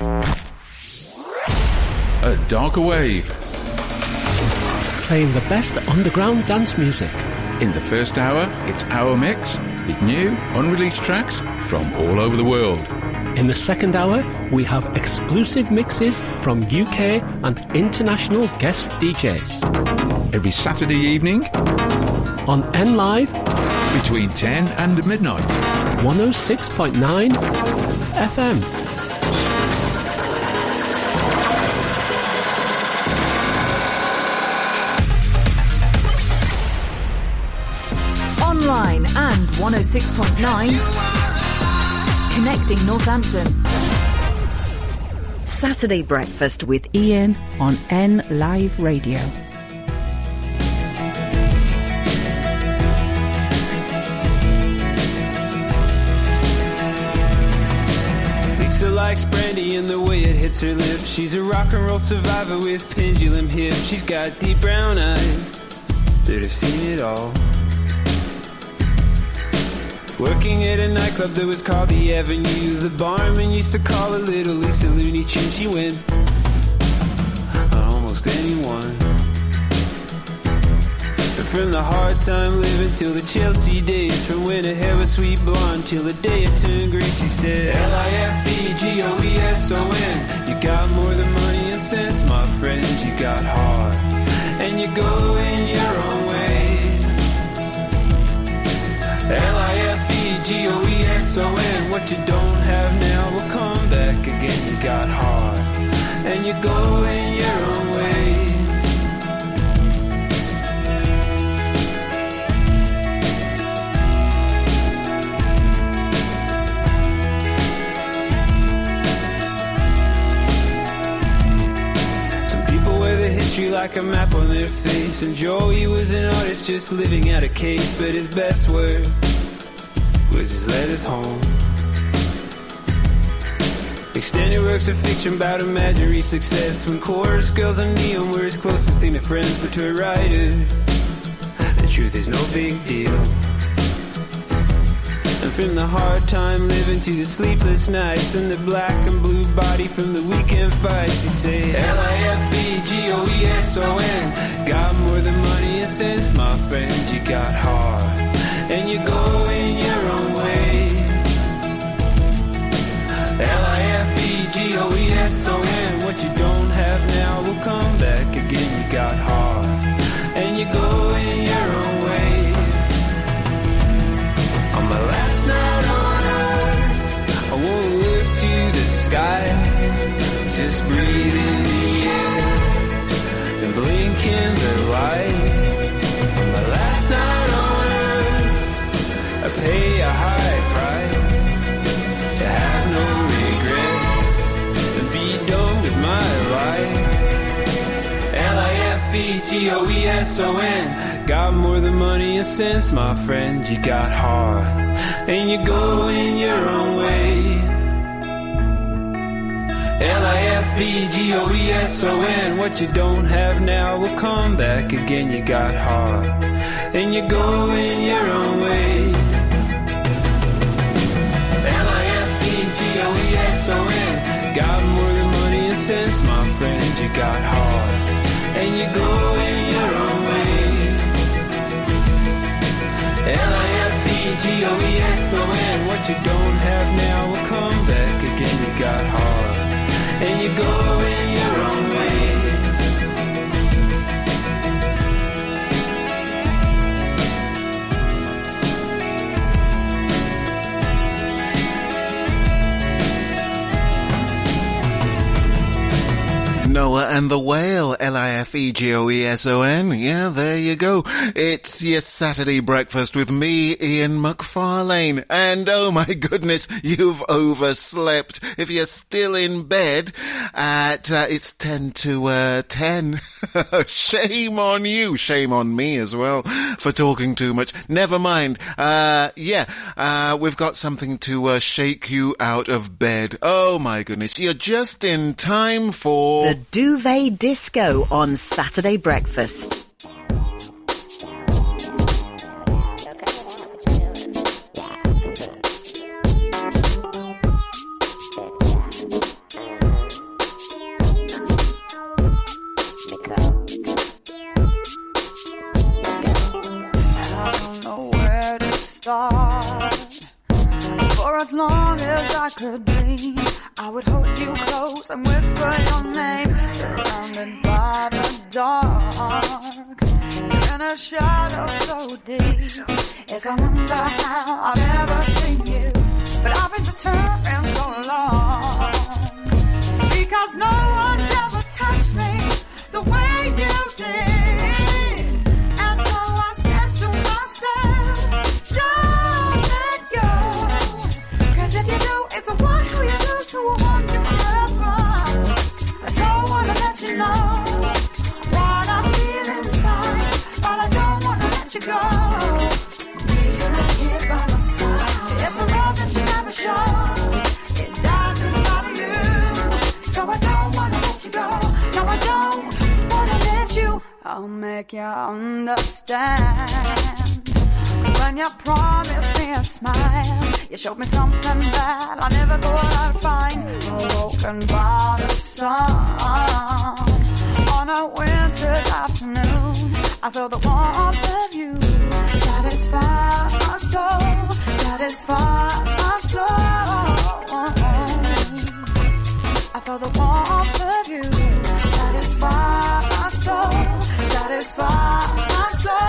A darker wave. Playing the best underground dance music. In the first hour, it's our mix with new, unreleased tracks from all over the world. In the second hour, we have exclusive mixes from UK and international guest DJs. Every Saturday evening on N Live between 10 and midnight. 106.9 FM. Online and 106.9. Connecting Northampton. Saturday breakfast with Ian on N Live Radio. Lisa likes brandy and the way it hits her lips. She's a rock and roll survivor with pendulum hips. She's got deep brown eyes that have seen it all. Working at a nightclub that was called the Avenue. The barman used to call her Little Lisa Looney Tune. She went on almost anyone. But from the hard time living till the Chelsea days, from when her hair was sweet blonde till the day it turned green, she said L-I-F-E-G-O-E-S-O-N. You got more than money and sense, my friend. You got heart, and you go in your own way. L-I-F-E-G-O-E-S-O-N What you don't have now will come back again. You got heart And you go in your own way. Like a map on their face. And Joey was an artist just living out a case But his best work was his letters home. Extended works of fiction about imaginary success when chorus girls and neon were his closest thing to friends, but to a writer, the truth is no big deal. And from the hard time living to the sleepless nights and the black and blue body from the weekend fights, he'd say L-I-F-E-G-O-E-S-O-N. Got more than money and sense, my friend. You got heart, and you go in L-I-F-E-G-O-E-S-O-N What you don't have now will come back again. You got heart and you go in your own way. On my last night on earth. I won't live to the sky. Just breathe in the air And blink in the light. On my last night on earth. I pay a high G-O-E-S-O-N. Got more than money and sense, my friend. You got heart, and you're going your own way. L-I-F-E-G-O-E-S-O-N. What you don't have now will come back again. You got heart, and you're going your own way. L-I-F-E-G-O-E-S-O-N. Got more than money and sense, my friend. You got heart, and you're going your own way. What you don't have now will come back again. You got heart, and you're going your own way. Noah and the Whale, L-I-F-E-G-O-E-S-O-N. Yeah, there you go. It's your Saturday breakfast with me, Ian McFarlane. And oh my goodness, you've overslept. If you're still in bed at, uh, it's 10 to, uh, 10. Shame on you. Shame on me as well for talking too much. Never mind. Uh, yeah, uh, we've got something to, uh, shake you out of bed. Oh my goodness. You're just in time for... The Duvet Disco on Saturday Breakfast. I could dream, I would hold you close and whisper your name, surrounded by the dark. In a shadow so deep. Yes, I wonder how I've ever seen you, but I've been determined so long because no one's ever touched me the way you did. I'll make you understand. When you promised me a smile, you showed me something that I never thought I'd find. Awoken by the sun on a winter's afternoon, I feel the warmth of you. Satisfy my soul, satisfy my soul. I feel the warmth of you. Satisfy my soul, satisfy my soul.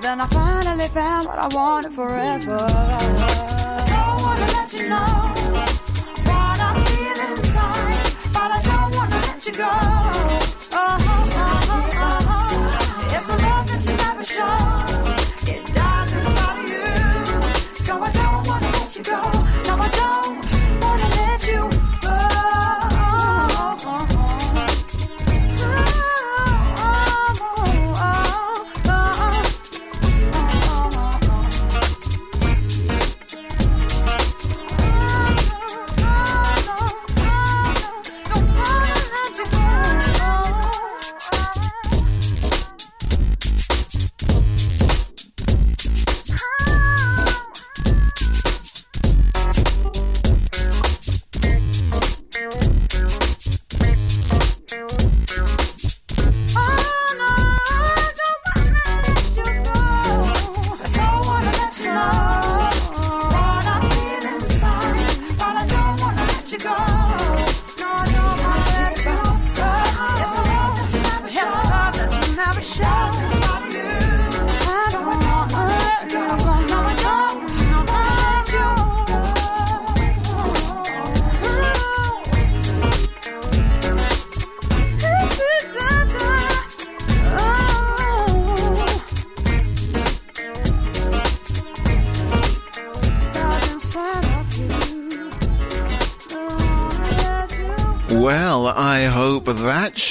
Then I finally found what I wanted forever. I don't wanna let you know what I feel inside, but I don't wanna let you go.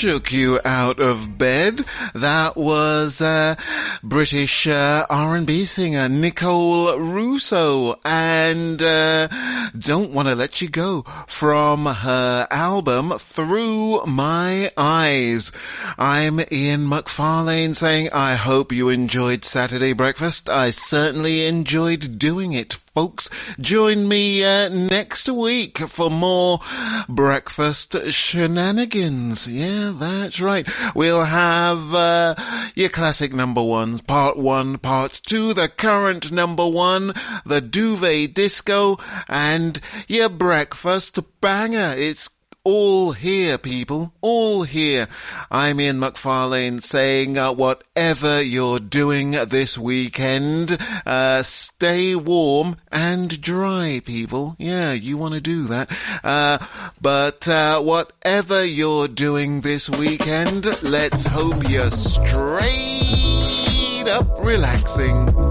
Shook you out of bed. British uh, R&B singer Nicole Russo, and uh, "Don't Want to Let You Go" from her album "Through My Eyes." I'm Ian McFarlane saying I hope you enjoyed Saturday breakfast. I certainly enjoyed doing it, folks. Join me uh, next week for more breakfast shenanigans. Yeah, that's right. We'll have uh, your classic number ones, part one, part two, the current number one, the duvet disco, and your breakfast banger. It's all here, people. All here. I'm Ian McFarlane saying, uh, whatever you're doing this weekend, uh, stay warm and dry, people. Yeah, you want to do that. Uh, but, uh, whatever you're doing this weekend, let's hope you're straight up relaxing.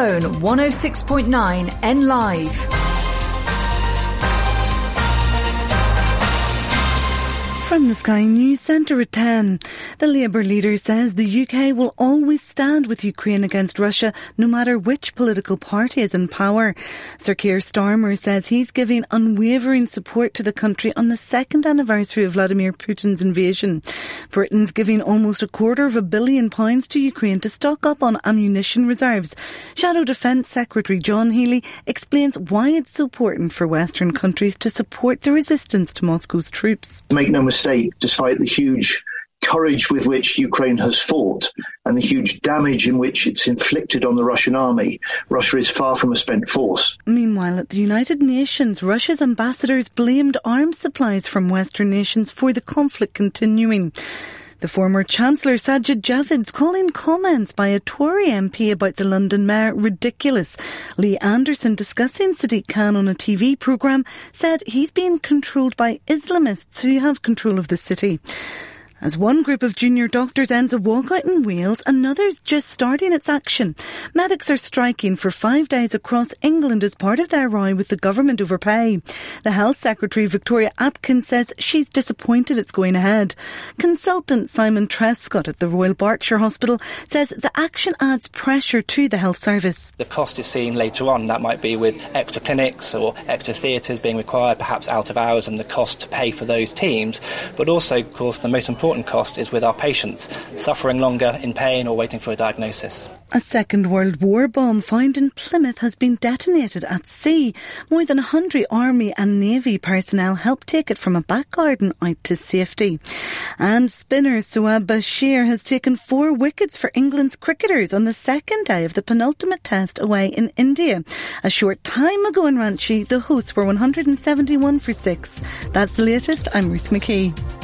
Zone 106.9 N Live. From the Sky News Centre at 10, the Labour leader says the UK will always stand with Ukraine against Russia, no matter which political party is in power. Sir Keir Starmer says he's giving unwavering support to the country on the second anniversary of Vladimir Putin's invasion. Britain's giving almost a quarter of a billion pounds to Ukraine to stock up on ammunition reserves. Shadow Defence Secretary John Healey explains why it's so important for Western countries to support the resistance to Moscow's troops. Make no mistake, despite the huge courage with which Ukraine has fought and the huge damage in which it's inflicted on the Russian army, Russia is far from a spent force. Meanwhile, at the United Nations, Russia's ambassadors blamed arms supplies from Western nations for the conflict continuing. The former Chancellor Sajid Javid's calling comments by a Tory MP about the London Mayor ridiculous. Lee Anderson discussing Sadiq Khan on a TV programme said he's being controlled by Islamists who have control of the city. As one group of junior doctors ends a walkout in Wales, another's just starting its action. Medics are striking for five days across England as part of their row with the government over pay. The Health Secretary Victoria Atkins says she's disappointed it's going ahead. Consultant Simon Trescott at the Royal Berkshire Hospital says the action adds pressure to the health service. The cost is seen later on. That might be with extra clinics or extra theatres being required, perhaps out of hours, and the cost to pay for those teams. But also, of course, the most important cost is with our patients suffering longer in pain or waiting for a diagnosis. A Second World War bomb found in Plymouth has been detonated at sea. More than 100 Army and Navy personnel helped take it from a back garden out to safety. And spinner Shoaib Bashir has taken four wickets for England's cricketers on the second day of the penultimate test away in India. A short time ago in Ranchi, the hosts were 171 for six. That's the latest. I'm Ruth McKee.